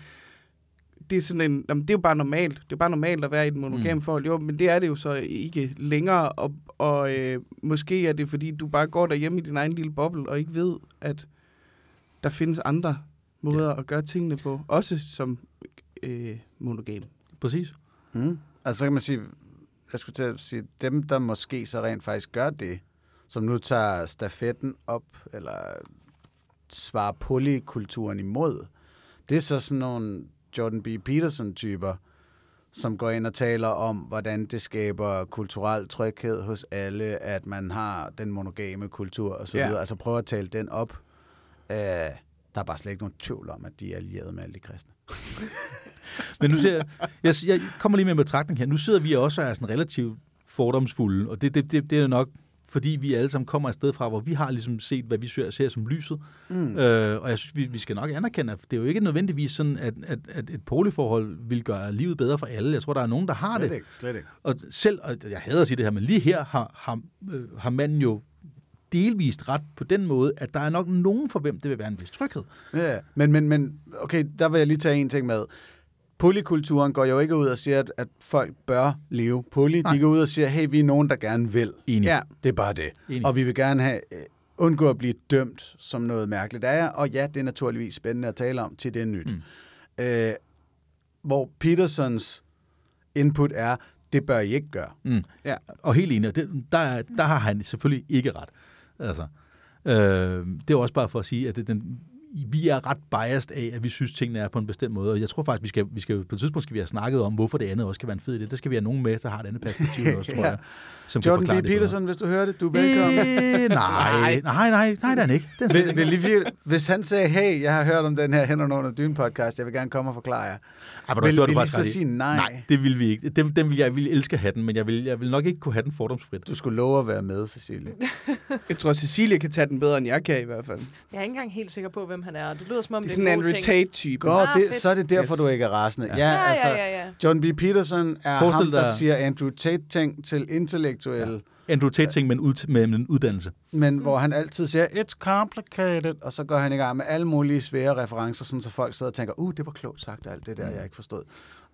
det er sådan en, jamen, det er jo bare normalt. Det er bare normalt at være i et monogam Mm. forhold. Jo, men det er det jo så ikke længere, og, og øh, måske er det, fordi du bare går derhjemme i din egen lille boble, og ikke ved, at der findes andre måder ja. at gøre tingene på. Også som øh, monogam. Præcis. Mm. Altså, så kan man sige, jeg skulle til at sige, dem, der måske så rent faktisk gør det, som nu tager stafetten op, eller svarer polykulturen imod, det er så sådan nogle Jordan B. Peterson-typer, som går ind og taler om, hvordan det skaber kulturel tryghed hos alle, at man har den monogame kultur og så videre. Altså prøve at tale den op. Øh, der er bare slet ikke nogen tvivl om, at de er allieret med alle de kristne. Men nu ser jeg, jeg, jeg kommer lige med en betragtning her. Nu sidder vi også og er sådan relativt fordomsfulde, og det, det, det, det er nok fordi vi alle sammen kommer et sted fra, hvor vi har ligesom set, hvad vi ser, ser som lyset. Mm. Øh, og jeg synes, vi, vi skal nok anerkende, at det er jo ikke nødvendigvis sådan, at, at, at et polyforhold vil gøre livet bedre for alle. Jeg tror, der er nogen, der har Slet det. ikke, slet ikke. Og selv, og jeg hader at sige det her, men lige her har, har, øh, har manden jo delvist ret på den måde, at der er nok nogen for hvem det vil være en vis tryghed. Ja, men, men, men okay, der vil jeg lige tage en ting med. Polykulturen går jo ikke ud og siger, at, at folk bør leve poly. Nej. De går ud og siger, hey, vi er nogen, der gerne vil. Enig. Ja. Det er bare det. Enig. Og vi vil gerne have, øh, undgå at blive dømt som noget mærkeligt er. Og ja, det er naturligvis spændende at tale om, til det er nyt. Mm. Øh, hvor Petersons input er, det bør I ikke gøre. Mm. Ja. Og helt enig, det, der, er- der har han selvfølgelig ikke ret. Altså, øh, det er også bare for at sige, at det, den, vi er ret biased af, at vi synes, tingene er på en bestemt måde. Og jeg tror faktisk, vi skal, vi skal på et tidspunkt skal vi have snakket om, hvorfor det andet også skal være en fed idé. Der skal vi have nogen med, der har et andet perspektiv også, tror Ja. jeg. Som kan Jordan forklare B. det. Peterson, hvis du hører det, du er velkommen. Øh, nej, nej, nej, nej, det er han ikke. Slet Vil, vil lige, hvis han sagde, hey, jeg har hørt om den her Hænderne under dyne podcast, jeg vil gerne komme og forklare jer. Ej, vil- du vil I så sige nej? Nej, det vil vi ikke. Dem, dem vil jeg, jeg vil elske at have den, men jeg vil, jeg vil nok ikke kunne have den fordomsfrit. Du skulle love at være med, Cecilie. Jeg tror, Cecilie kan tage den bedre, end jeg kan i hvert fald. Jeg er ikke engang helt sikker på, hvem han er. Det lyder som om, Det er det, sådan en. Tate-type. Godt, Ah, det, fedt. så er det derfor, Yes. du ikke er rasende. Ja, Ja, altså, ja, ja, ja. John B. Peterson er Forestil ham, der dig- siger Andrew Tate-ting til intellektuelle, ja. Andrew Tate-ting med, en ud, med en uddannelse. men hvor han altid siger, it's complicated, og så går han i gang med alle mulige svære referencer, sådan så folk sidder og tænker, uh, det var klogt sagt, alt det der, jeg ikke forstod.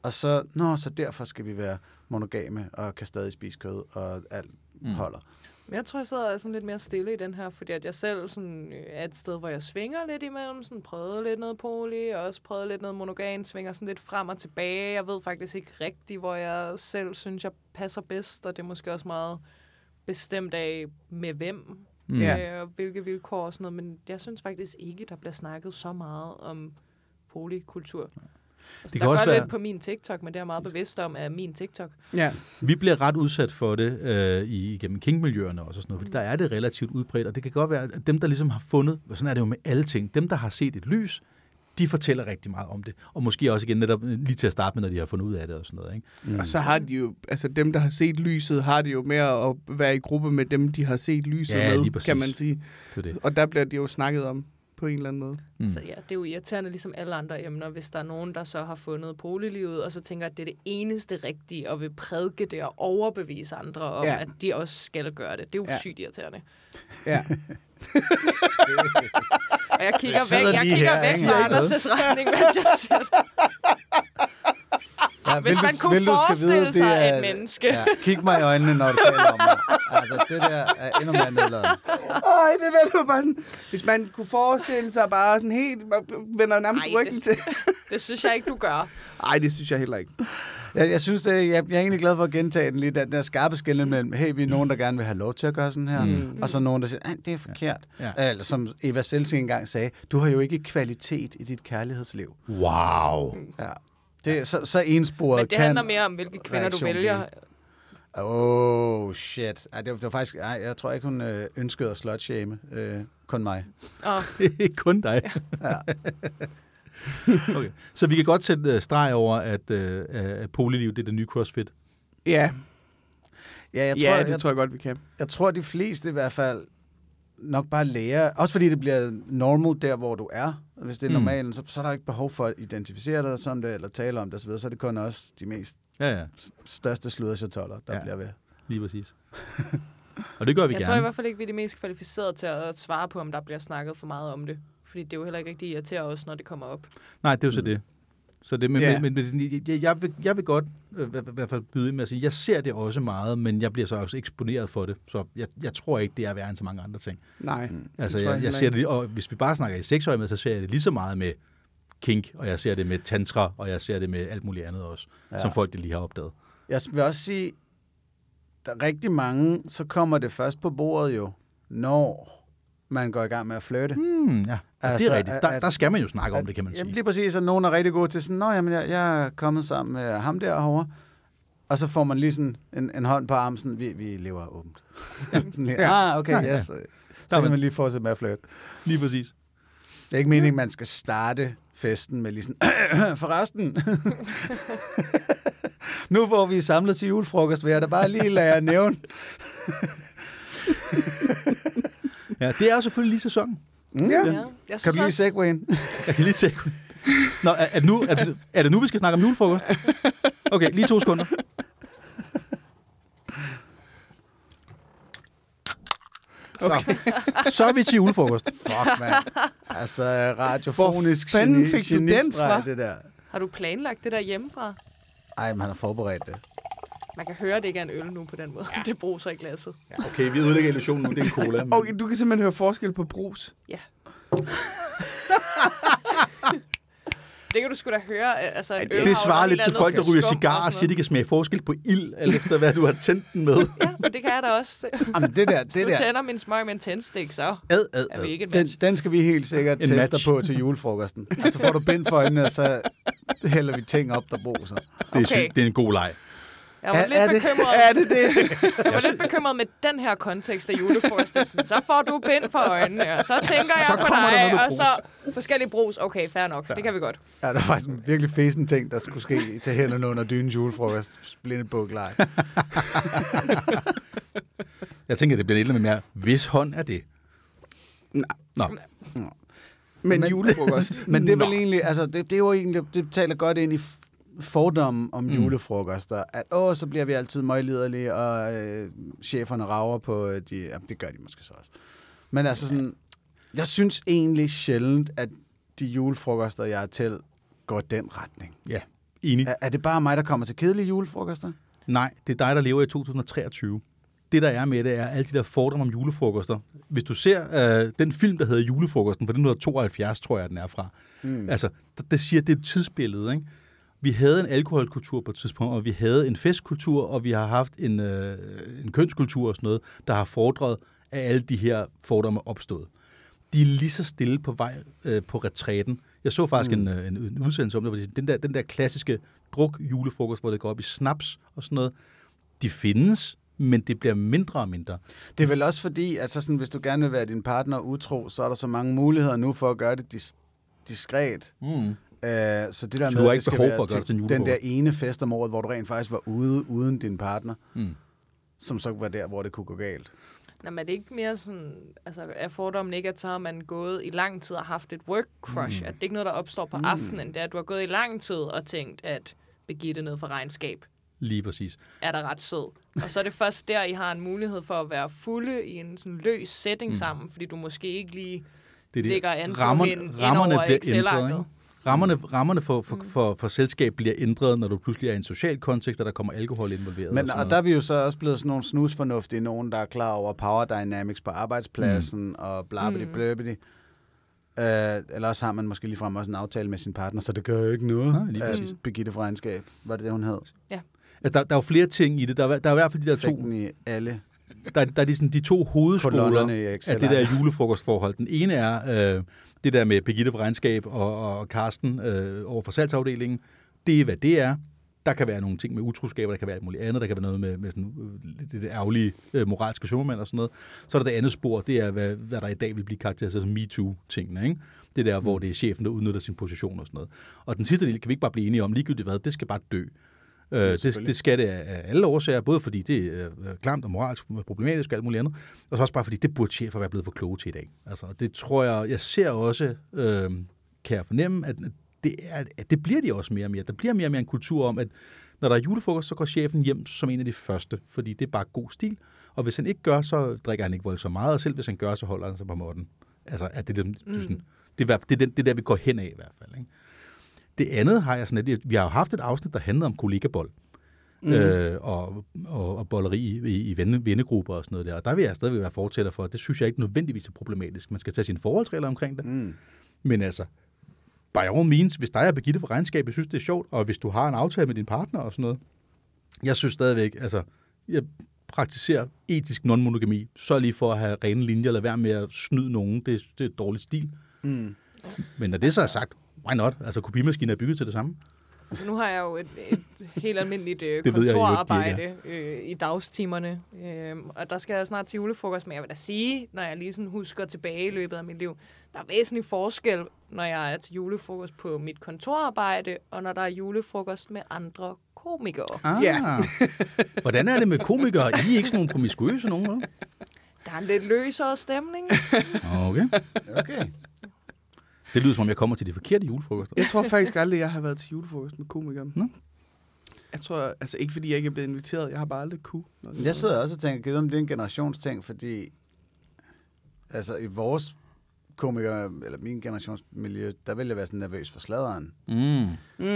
Og så, nå, så derfor skal vi være monogame og kan stadig spise kød, og alt mm. holder. Jeg tror, jeg sidder sådan lidt mere stille i den her, fordi at jeg selv sådan, øh, er et sted, hvor jeg svinger lidt imellem, sådan prøvede lidt noget poly, og også prøvede lidt noget monogan, svinger sådan lidt frem og tilbage. Jeg ved faktisk ikke rigtigt, hvor jeg selv synes, jeg passer bedst, og det er måske også meget bestemt af med hvem, Mm. Øh, og hvilke vilkår og sådan noget, men jeg synes faktisk ikke, der bliver snakket så meget om polykultur. Altså, Det kan der også gør være- lidt på min TikTok, men det er jeg meget bevidst om, er min TikTok. Ja. Vi bliver ret udsat for det øh, i, igennem kingmiljøerne også, og sådan noget, fordi der er det relativt udbredt, og det kan godt være, at dem, der ligesom har fundet, og sådan er det jo med alle ting, dem, der har set et lys, de fortæller rigtig meget om det. Og måske også igen netop øh, lige til at starte med, når de har fundet ud af det og sådan noget. Ikke? Mm. Og så har de jo, altså dem, der har set lyset, har det jo med at være i gruppe med dem, de har set lyset Ja, med, kan man sige. Det det. Og der bliver det jo snakket om på en eller anden måde. Mm. Så ja, det er jo irriterende ligesom alle andre emner, hvis der er nogen, der så har fundet polilivet, og så tænker, at det er det eneste rigtige, og vil prædike det og overbevise andre om, Ja. at de også skal gøre det. Det er jo Ja. ja. sygt irriterende. Ja. Og jeg kigger væk, jeg kigger her, væk fra er Anders' retning, mens jeg siger det. Ja, Hvis man kunne forestille sig et menneske. Ja, kig mig i øjnene, når du taler om mig. Altså, det der er endnu mere nedladende. Ej, det der, det var bare sådan, hvis man kunne forestille sig bare sådan helt, vender nærmest Ej, ryggen det- til. Det synes jeg ikke, du gør. Nej, det synes jeg heller ikke. Jeg, jeg synes, det, jeg, jeg er egentlig glad for at gentage den lige, den der skarpe skældning mellem, hey, vi er nogen, der gerne vil have lov til at gøre sådan her, mm. og så nogen, der siger, "Ej, det er forkert. Ja. Ja. Eller som Eva Selsing engang sagde, du har jo ikke kvalitet i dit kærlighedsliv. Wow. Ja. Det, så, så ensporet Men det kan... handler mere om, hvilke kvinder du vælger. Oh, shit. Ej, det, var, det var faktisk... Ej, jeg tror ikke, hun øh, ønskede at slutshame. Øh, kun mig. Ikke kun dig. Ja. okay. Så vi kan godt sætte uh, streg over, at, uh, at polyliv det er det nye CrossFit. Ja, Ja, jeg tror, ja jeg, det jeg, tror jeg godt, vi kan. jeg tror, de fleste i hvert fald nok bare lærer, også fordi det bliver normal der, hvor du er. Hvis det er Mm. normalen, så, så er der ikke behov for at identificere dig som det, eller tale om det osv., så er det kun også de mest Ja, ja, største sluderchatoller, der Ja. bliver ved. lige præcis. Og det gør vi jeg gerne. tror i hvert fald ikke, vi er de mest kvalificerede til at svare på, om der bliver snakket for meget om det. Fordi det er jo heller ikke rigtig irriterer os, når det kommer op. Nej, det er jo så det. Så det, men, yeah. men, men, men jeg, jeg, vil, jeg vil godt øh, i hvert- fald byde ind med at sige, jeg ser det også meget, men jeg bliver så også eksponeret for det. Så jeg, jeg tror ikke, det er værre end så mange andre ting. Nej. Altså, tror jeg, jeg jeg ser det, og hvis vi bare snakker i seksårige med, så ser jeg det lige så meget med kink, og jeg ser det med tantra, og jeg ser det med alt muligt andet også, ja. Ja. som folk det lige har opdaget. Jeg vil også sige, der er rigtig mange, så kommer det først på bordet jo, når man går i gang med at flytte. Hmm, ja, altså, Altså, det er rigtigt. Der, at- der skal man jo snakke om det, kan man Jamen sige. lige præcis, at nogen er rigtig gode til sådan, Nå, jamen, jeg, jeg er kommet sammen med ham derovre, og så får man lige sådan en, en hånd på armen, sådan, vi, vi lever åbent. sådan lige, Ja. ah, okay, Ja, ja, ja. yes. Så kan man- man lige fortsætte med at flytte. Lige præcis. Det er ikke meningen, man skal starte festen med lige sådan, forresten. nu får vi samlet til julefrokost, vil jeg da bare lige lade jer nævne. Ja, det er jo selvfølgelig lige sæsonen. Mm, Ja. ja. Jeg Kan du lige segwayen? Jeg kan lige se. Nå, er, er, det nu, er, det, er det nu, vi skal snakke om julefrokost? Okay, lige to sekunder. Okay. Så, så er vi til julefrokost. Fuck, mand. Altså, radiofonisk Hvor fanden geni- fik du den fra? det der. har du planlagt det der hjemmefra? Ej, man har forberedt det. Man kan høre, at det ikke er en øl nu på den måde. Ja. Det bruser i glasset. Okay, vi ødelægger illusionen nu. Det er en cola. Men... Okay, du kan simpelthen høre forskel på brus. Ja. det kan du sgu da høre. øh, Altså, en øl Det svarer lidt til folk, der ryger skum og siger, de kan smage forskel på ild, alt efter hvad du har tændt den med. Ja, men det kan jeg da også. Jamen, det der, Hvis det du der, tænder min smøg med en tændstik, så Ad, ad, er vi ad. ikke et den, match. den skal vi helt sikkert En teste match. på til julefrokosten. Og så får du bind for øjnene, og så hælder vi ting op, der bruger sig. Det, er, Okay. det er en god leg. Jeg var Er- lidt er det- bekymret. er det det? Jeg var lidt bekymret med den her kontekst af julefrokosten. Så får du bind for øjnene, og så tænker jeg Så på dig, og så forskellige brus. Okay, fair nok. Det kan vi godt. Ja, der var faktisk en virkelig fesen ting, der skulle ske til hænderne under dynens julefrokost. Blindebukleje. Jeg tænker, det bliver lidt med mere, hvis hånd er det. Nej. Nå, Men, Men- men julefrokost. Men det er vel egentlig, altså det, det er jo egentlig, det taler godt ind i f- fordommen om mm. julefrokoster. At åh, så bliver vi altid møgliderlige, og øh, cheferne rager på øh, de, ja, det gør de måske så også. Men altså sådan, jeg synes egentlig sjældent, at de julefrokoster, jeg er til, går i den retning. ja, enig. Er, er det bare mig, der kommer til kedelige julefrokoster? Nej, det er dig, der lever i 2023. Det, der er med det, er alle de der fordomme om julefrokoster. Hvis du ser øh, den film, der hedder Julefrokosten, fra 1972, tror jeg, den er fra. Mm. Altså, det, det siger, det er et tidsbillede, ikke? Vi havde en alkoholkultur på et tidspunkt, og vi havde en festkultur, og vi har haft en, øh, en kønskultur og sådan noget, der har fordret, at alle de her fordomme opstået. De er lige så stille på vej øh, på retræten. Jeg så faktisk mm. en, øh, en, en udsendelse om det, hvor de den der, den der klassiske druk julefrokost, hvor det går op i snaps og sådan noget, de findes, men det bliver mindre og mindre. Det er vel også fordi, at så sådan, hvis du gerne vil være din partner utro, så er der så mange muligheder nu for at gøre det dis- diskret. Mm. Uh, så det der Så med, du har ikke det skal behov for at gøre det til en den der ene fest om året, hvor du rent faktisk var ude uden din partner, Mm. som så var der, hvor det kunne gå galt. Nå, men er det ikke mere sådan, altså er fordommen ikke, at så har man gået i lang tid og haft et work crush? Mm. At det ikke er noget, der opstår på mm. aftenen. Det er, at du har gået i lang tid og tænkt, at Birgitte ned for regnskab Lige præcis. er der ret sød. Og så er det først der, I har en mulighed for at være fulde i en sådan løs setting mm. sammen, fordi du måske ikke lige Det er det. ligger an på rammerne, hende ind rammerne over bliver ændret. Ikke? Rammerne, rammerne for, for, for, for selskab bliver ændret, når du pludselig er i en social kontekst, og der kommer alkohol involveret. Men og sådan og der er vi jo så også blevet sådan nogle snusfornuftige nogen, der er klar over power dynamics på arbejdspladsen mm. og blabbidi Mm. bløbbidi. Uh, eller også har man måske ligefrem også en aftale med sin partner, så det gør jo ikke noget. Nej, lige præcis. Birgitte fra Regnskab, var det det, hun hed? Altså, der, der er jo flere ting i det. Der er, der er i hvert fald de der Fik to, i alle der, der er de, sådan, de to hovedskoler af det der julefrokostforhold. Den ene er øh, det der med Birgitte fra Regnskab og, og Karsten øh, over for salgsafdelingen. Det er, hvad det er. Der kan være nogle ting med utroskaber, der kan være alt muligt andet, der kan være noget med, med sådan, øh, det ærgerlige øh, moralske sømmermænd og sådan noget. Så er der det andet spor, det er, hvad, hvad der i dag vil blive karakteriseret som MeToo-tingene, ikke? Det der, hvor det er chefen, der udnytter sin position og sådan noget. Og den sidste del kan vi ikke bare blive enige om, ligegyldigt hvad, det skal bare dø. Øh, det, det skal det af alle årsager, både fordi det er øh, klamt og moralsk problematisk og alt muligt andet, og så også bare fordi det burde chefer være blevet for kloge til i dag. Altså, det tror jeg, jeg ser også, øh, kan jeg fornemme, at det, er, at det bliver de også mere og mere. Der bliver mere og mere en kultur om, at når der er julefrokost, så går chefen hjem som en af de første, fordi det er bare god stil. Og hvis han ikke gør, så drikker han ikke voldsomt meget, og selv hvis han gør, så holder han sig på måtten. Altså, at det, er dem, mm. det, er, det, er, det, er det er der, vi går hen af i hvert fald. Det andet har jeg sådan, at vi har jo haft et afsnit, der handlede om kollegabold. Mm. Øh, og, og, og bolleri i, i venne, vennegrupper og sådan noget der. Og der vil jeg stadigvæk være fortæller for, at det synes jeg ikke nødvendigvis er problematisk. Man skal tage sine forholdsregler omkring det. Mm. Men altså, by all means, hvis dig og Birgitte for regnskab, jeg synes, det er sjovt, og hvis du har en aftale med din partner og sådan noget, jeg synes stadigvæk, altså, jeg praktiserer etisk non-monogami. Så lige for at have rene linjer, lad være med at snyde nogen. Det, det er et dårligt stil. Mm. Men når det så er sagt, why not? Altså, kopimaskinen er bygget til det samme. Altså, nu har jeg jo et, et helt almindeligt øh, jeg kontorarbejde øh, i dagstimerne, øh, og der skal jeg snart til julefrokost, men jeg vil da sige, når jeg lige sådan husker tilbage i løbet af mit liv, der er væsentlig forskel, når jeg er til julefrokost på mit kontorarbejde, og når der er julefrokost med andre komikere. Ah. Ja. Hvordan er det med komikere? I er ikke sådan nogle promiskuøse nogen, vel? Der er en lidt løsere stemning. Okay. Okay. Det lyder som om, jeg kommer til de forkerte julefrokoster. Jeg tror faktisk aldrig, jeg har været til julefrokost med komikere. Nå. Jeg tror, altså ikke fordi jeg ikke er blevet inviteret, jeg har bare aldrig kunne. Jeg sidder også og tænker, om det er en generationsting, fordi altså i vores komikere, eller min generationsmiljø, der vil jeg være sådan nervøs for sladeren. Mm. Mm. Åh,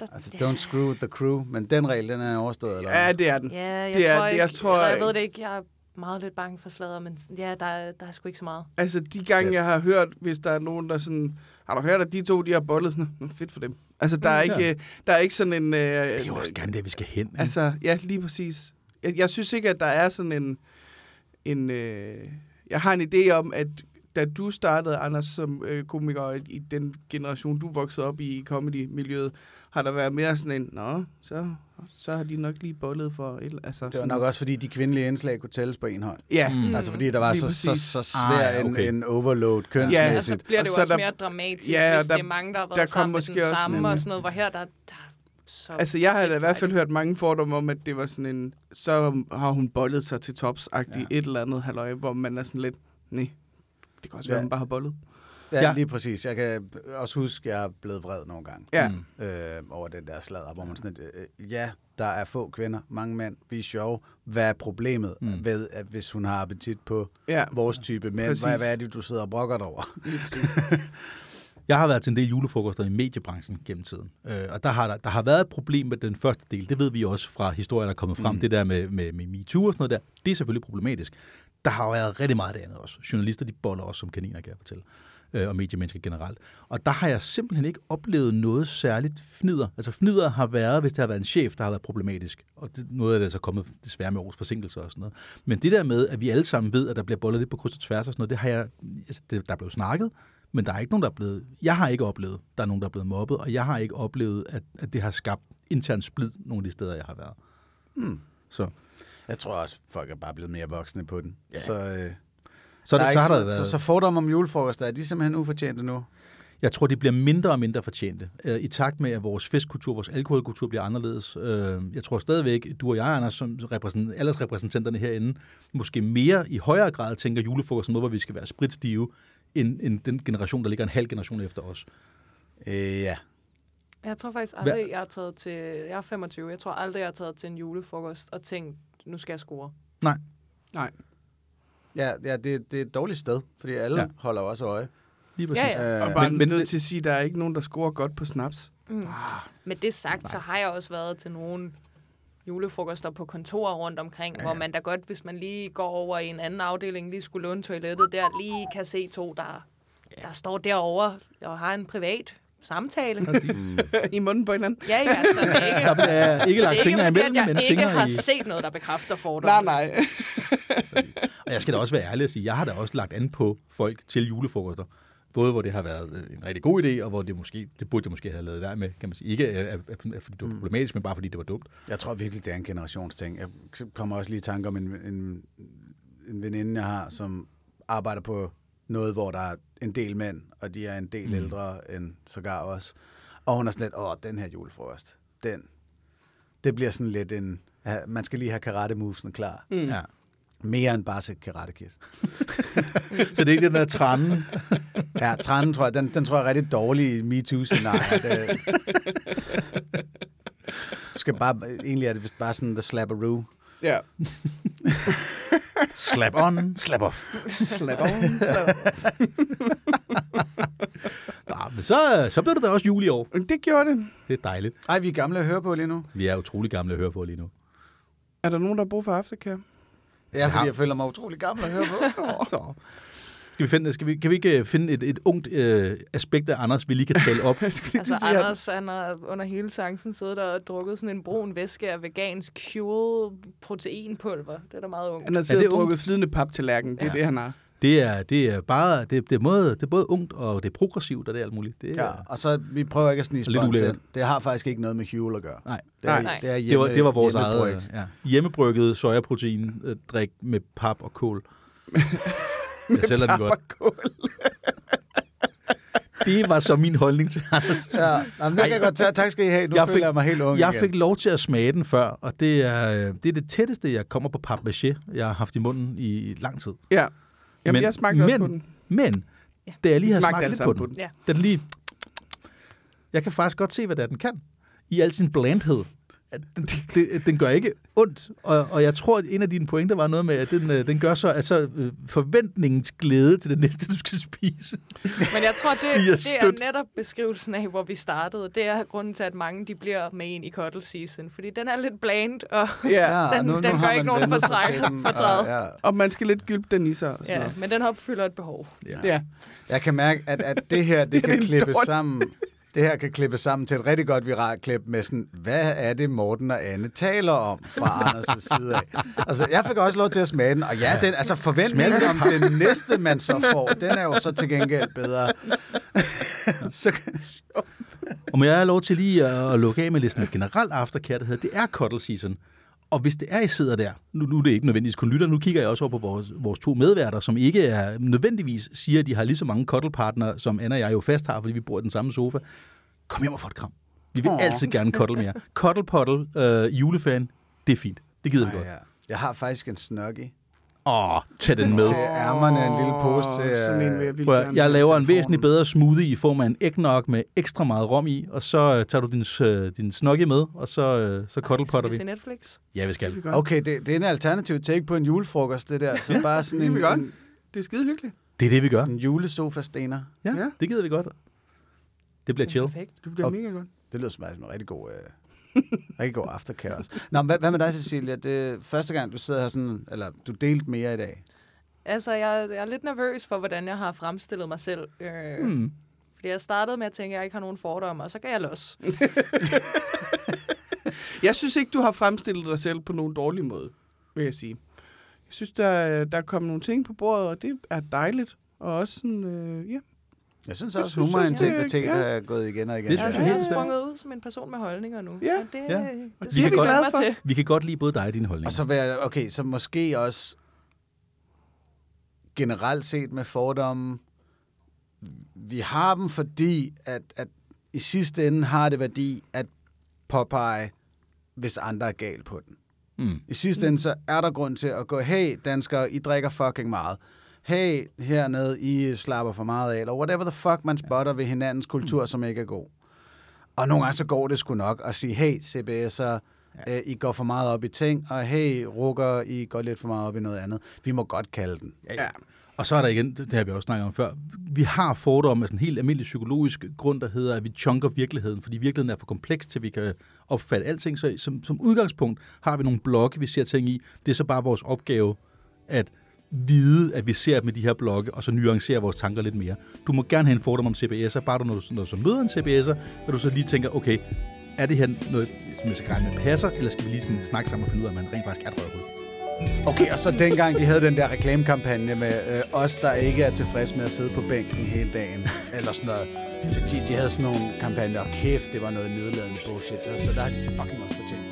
der, Altså, don't screw with the crew. Men den regel, den er overstået, eller Ja, det er den. Ja, jeg Det er- tror det- ikke, jeg tror- tror, jeg ved det ikke, jeg er meget lidt bange for sladder, men ja, der, er- der er sgu ikke så meget. Altså, de gange, jeg har hørt, hvis der er nogen, der sådan... Har du hørt, at de to, de har bollet? Sådan, "Nå, fedt for dem. Altså, der er ikke, ja. øh, der er ikke sådan en... Øh, Det er jo også gerne det, vi skal hen. ikke? Altså, ja, lige præcis. Jeg, jeg synes ikke, at der er sådan en... en øh, jeg har en idé om, at da du startede, Anders, som øh, komiker i, den generation, du voksede op i, i comedy-miljøet, har der været mere sådan en, nå, så, så har de nok lige bollet for et altså, Det var sådan- nok også, fordi de kvindelige indslag kunne tælles på en hånd. Ja, Mm. mm. Altså, fordi der var så, så, så Ah, svær en, okay. en overload Ja, Ja, kønsmæssigt. så bliver det Og jo så også der- mere dramatisk, Ja, og hvis der- det er mange, der har der været kom sammen med den også samme en- og sådan noget, hvor her der, der så Altså, jeg har da i hvert fald hørt mange fordomme om, at det var sådan en, så har hun bollet sig til tops-agtigt Ja. et eller andet halløj, hvor man er sådan lidt, nej, det kan også være, Ja. at hun bare har bollet. Ja, Ja. lige præcis. Jeg kan også huske, at jeg er blevet vred nogle gange Ja. Mm. øh, over den der sladder, hvor man sådan, lidt, øh, ja, der er få kvinder, mange mænd, vi er sjove. Hvad er problemet Mm. ved, at hvis hun har appetit på Ja, vores type mænd? Præcis. Hvad, hvad er det, du sidder og brokker dig over? lige præcis. Jeg har været til en del julefrokoster i mediebranchen gennem tiden. Øh, og der har, der, der har været et problem med den første del. Det ved vi også fra historier, der er kommet frem. Mm. Det der med, med, med MeToo og sådan noget der. Det er selvfølgelig problematisk. Der har jo været rigtig meget af det andet også. Journalister, de boller også som kaniner, kan jeg fortælle. Øh, og mediemennesker generelt. Og der har jeg simpelthen ikke oplevet noget særligt fnider. Altså fnider har været, hvis det har været en chef, der har været problematisk. Og det, noget af det er så kommet desværre med års forsinkelser og sådan noget. Men det der med, at vi alle sammen ved, at der bliver bollet lidt på kryds og tværs og sådan noget, det har jeg, altså det, der er blevet snakket, men der er ikke nogen, der er blevet... Jeg har ikke oplevet, der er nogen, der er blevet mobbet, og jeg har ikke oplevet, at, at det har skabt intern splid nogle af de steder, jeg har været. Hmm. Så, Jeg tror også, folk er bare blevet mere voksne på den. Ja. Så, øh, så, der så, er så har der så, været... så, så fordomme om julefrokoster, er de simpelthen ufortjente nu? Jeg tror, de bliver mindre og mindre fortjente. Øh, I takt med, at vores festkultur, vores alkoholkultur bliver anderledes. Øh, Jeg tror stadigvæk, du og jeg, Anders, som repræsent, aldersrepræsentanterne herinde, måske mere i højere grad tænker julefrokost som noget, hvor vi skal være spritstive, end, end den generation, der ligger en halv generation efter os. Øh, ja. Jeg tror faktisk aldrig, jeg har taget til... Jeg er 25. Jeg tror aldrig, jeg har taget til en julefrokost og tænkt, nu skal jeg score. Ja, ja det, det er et dårligt sted, fordi alle Ja. holder også øje. Lige præcis. Ja, ja. Øh, Og bare men- men, nødt til at sige, at der er ikke nogen, der scorer godt på snaps. Mm. Med det sagt, så har jeg også været til nogle julefrokoster på kontorer rundt omkring, ja. hvor man da godt, hvis man lige går over i en anden afdeling, lige skulle låne toilettet der, lige kan se to, der, der står derovre og har en privat samtale. Præcis. I munden på hinanden. Ja, ja, så det er ikke, Der bliver ikke lagt fingre imellem, at jeg men ikke fingre har i... set noget, der bekræfter fordomme. Nej, nej. Og jeg skal da også være ærlig og sige, jeg har da også lagt an på folk til julefrokoster. Både hvor det har været øh, en rigtig god idé, og hvor det måske, det burde jeg måske have lavet være med, kan man sige. Ikke øh, øh, fordi det var problematisk, men bare fordi det var dumt. Jeg tror virkelig, det er en generationsting. Jeg kommer også lige i tanke om en, en, en veninde, jeg har, som arbejder på noget, hvor der er en del mænd, og de er en del Mm. ældre end sågar os. Og hun er sådan lidt, åh, den her julefrokost, den, det bliver sådan lidt en, man skal lige have karate movesen klar. Mm. Ja. Mere end bare til karate kid. Så det er ikke den der tranden. Ja, trenden tror jeg, den, den tror jeg er rigtig dårlig i MeToo-scenariet. Det- Du skal bare, egentlig er det bare sådan the slapperoo. Ja. Slap on, slap off. Slap on. Slap. Nå, men så, så bliver det da også jul i år. Det gjorde det. Det er dejligt. Ej, vi er gamle at høre på lige nu. Vi er utrolig gamle at høre på lige nu. Er der nogen, der har brug for aftercare? Ja, fordi jeg føler mig utrolig gammel at høre på. Så. Skal vi finde, skal vi, kan vi ikke øh, finde et, et ungt øh, aspekt af Anders, vi lige kan tale op? Altså, Anders, han har under hele chancen siddet der og drukket sådan en brun væske af vegansk Huel proteinpulver. Det er da meget ungt. Han har Er siddet det og drukket ungt? flydende paptallerken. Det er Ja. det, han har. Det er, det er bare, det, det, er både, det er både ungt, og det er progressivt, og det er alt muligt. Det, er, Ja, og så vi prøver ikke at snige ind. Det har faktisk ikke noget med Huel at gøre. Nej. Det er, Nej. det er hjemme, det, var, det var vores eget hjemmebryg. ja, hjemmebrygget sojaprotein øh, drik med pap og kål. Jeg sælger den godt. Det var så min holdning til Anders. Ja, jamen, det kan jeg godt tage. Tak skal I have. Nu Jeg jeg fik- føler jeg mig helt ung Jeg igen. fik lov til at smage den før, og det er, øh, det er det tætteste, jeg kommer på papmaché, jeg har haft i munden i lang tid. Ja. Jamen, Men- men, jeg smagte også men- på den. Men, Ja. da jeg lige har smagt lidt på den, på den. Ja. den lige... Jeg kan faktisk godt se, hvad det er, den kan. I al sin blandhed. Den, den gør ikke ondt, og, og jeg tror, at en af dine pointer var noget med, at den, øh, den gør så altså, øh, forventningens glæde til det næste, du skal spise. Men jeg tror, det, det er netop beskrivelsen af, hvor vi startede. Det er grunden til, at mange de bliver med en i cuddle season. Fordi den er lidt bland, og Ja. Den- den har gør ikke nogen sig fortræd- og- Ja, Og man skal lidt gylpe den i sig. Og sådan ja, noget. men den opfylder et behov. ja. Jeg kan mærke, at, at det her, det Det kan en klippe dårlig- sammen. Det her kan klippe sammen til et rigtig godt viralt klip med sådan, hvad er det Morten og Anne taler om fra Anders' side af? Altså, jeg fik også lov til at smage den, og ja, den, altså forventningen om den næste, man så får, den er jo så til gengæld bedre. så, Og må jeg have lov til lige at, at lukke af med lidt sådan et generelt aftercare, der hedder, det er cuddle season. Og hvis det er, I sidder der, nu, nu er det ikke nødvendigvis kun lytter, nu kigger jeg også over på vores, vores to medværter, som ikke er nødvendigvis siger, at de har lige så mange cuddle-partnere, som Anna og jeg jo fast har, fordi vi bor i den samme sofa. Kom hjem og få et kram. Vi vil Åh. altid gerne cuddle mere. Cuddle Puddle, øh, julefan, det er fint. Det gider vi Ej, godt. ja. Jeg har faktisk en snuggie Åh, tag den med. til ærmerne, en lille pose til... Sådan en vil øh, jeg Prøv, jeg have laver en væsentlig bedre smoothie i form af en eggnog med ekstra meget rom i, og så øh, tager du din, øh, din snoggy med, og så, øh, så cuddle Skal putter vi vi. se Netflix? Ja, vi Det skal. vi. Okay, det, det er en alternativ take på en julefrokost, det der. Så bare sådan Det er en, vi godt. Det er skide hyggeligt. Det er det, vi gør. en julesofa-stener. Ja, Ja. det gider vi godt. Det bliver chill. Perfekt. Det bliver Og- mega godt. Det lyder som faktisk en rigtig god, øh, rigtig god aftercare også. Nå, men hvad, hvad med dig, Cecilia? Det er første gang, du sidder her sådan, eller du delte mere i dag. Altså, jeg, jeg er lidt nervøs for, hvordan jeg har fremstillet mig selv. Øh, Hmm. Fordi jeg startede med at tænke, at jeg ikke har nogen fordomme, og så kan jeg los. Jeg synes ikke, du har fremstillet dig selv på nogen dårlig måde, vil jeg sige. Jeg synes, der, der er kommet nogle ting på bordet, og det er dejligt. Og også sådan, øh, ja. Jeg synes også, synes humor og også, integritet ja. er gået igen og igen. Det synes jeg jeg er helt sprunget ud som en person med holdninger nu. Ja. Og det, Ja. det Vi skal kan vi godt- glæde glade for. mig til. Vi kan godt lide både dig og dine holdninger. Og så jeg, okay, så måske også generelt set med fordomme, vi har dem, fordi at, at i sidste ende har det værdi at påpege, hvis andre er galt på den. Mm. I sidste ende, så er der grund til at gå, hey danskere, I drikker fucking meget. Hey, hernede, I slapper for meget af, eller whatever the fuck man spotter ved hinandens kultur, som ikke er god. Og nogle gange så går det sgu nok at sige, hey CBS'er, øh, I går for meget op i ting, og hey rukker, I går lidt for meget op i noget andet. Vi må godt kalde den. ja. Og så er der igen, det har vi også snakket om før, vi har fordomme af sådan en helt almindelig psykologisk grund, der hedder, at vi chunker virkeligheden, fordi virkeligheden er for kompleks til, vi kan opfatte alting. Så som, som udgangspunkt har vi nogle blokke, vi ser ting i. Det er så bare vores opgave at vide, at vi ser med de her blokke, og så nuancere vores tanker lidt mere. Du må gerne have en fordom om CBS'er, bare du, når du, når du så møder en CBS'er, hvor du så lige tænker, okay, er det her noget, som jeg skal regne med passer, eller skal vi lige sådan snakke sammen og finde ud af, at man rent faktisk er et røvhul? Okay, og så dengang de havde den der reklamekampagne med øh, os, der ikke er tilfredse med at sidde på bænken hele dagen, eller sådan noget. De, de havde sådan nogle kampagner, og kæft, det var noget nedladende bullshit, så der har de fucking også fortjent.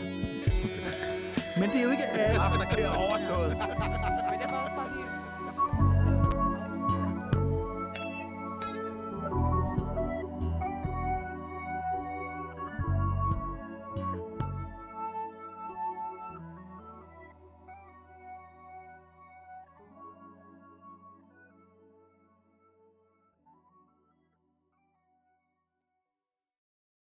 Men det er jo ikke alt. Aftercare overstået.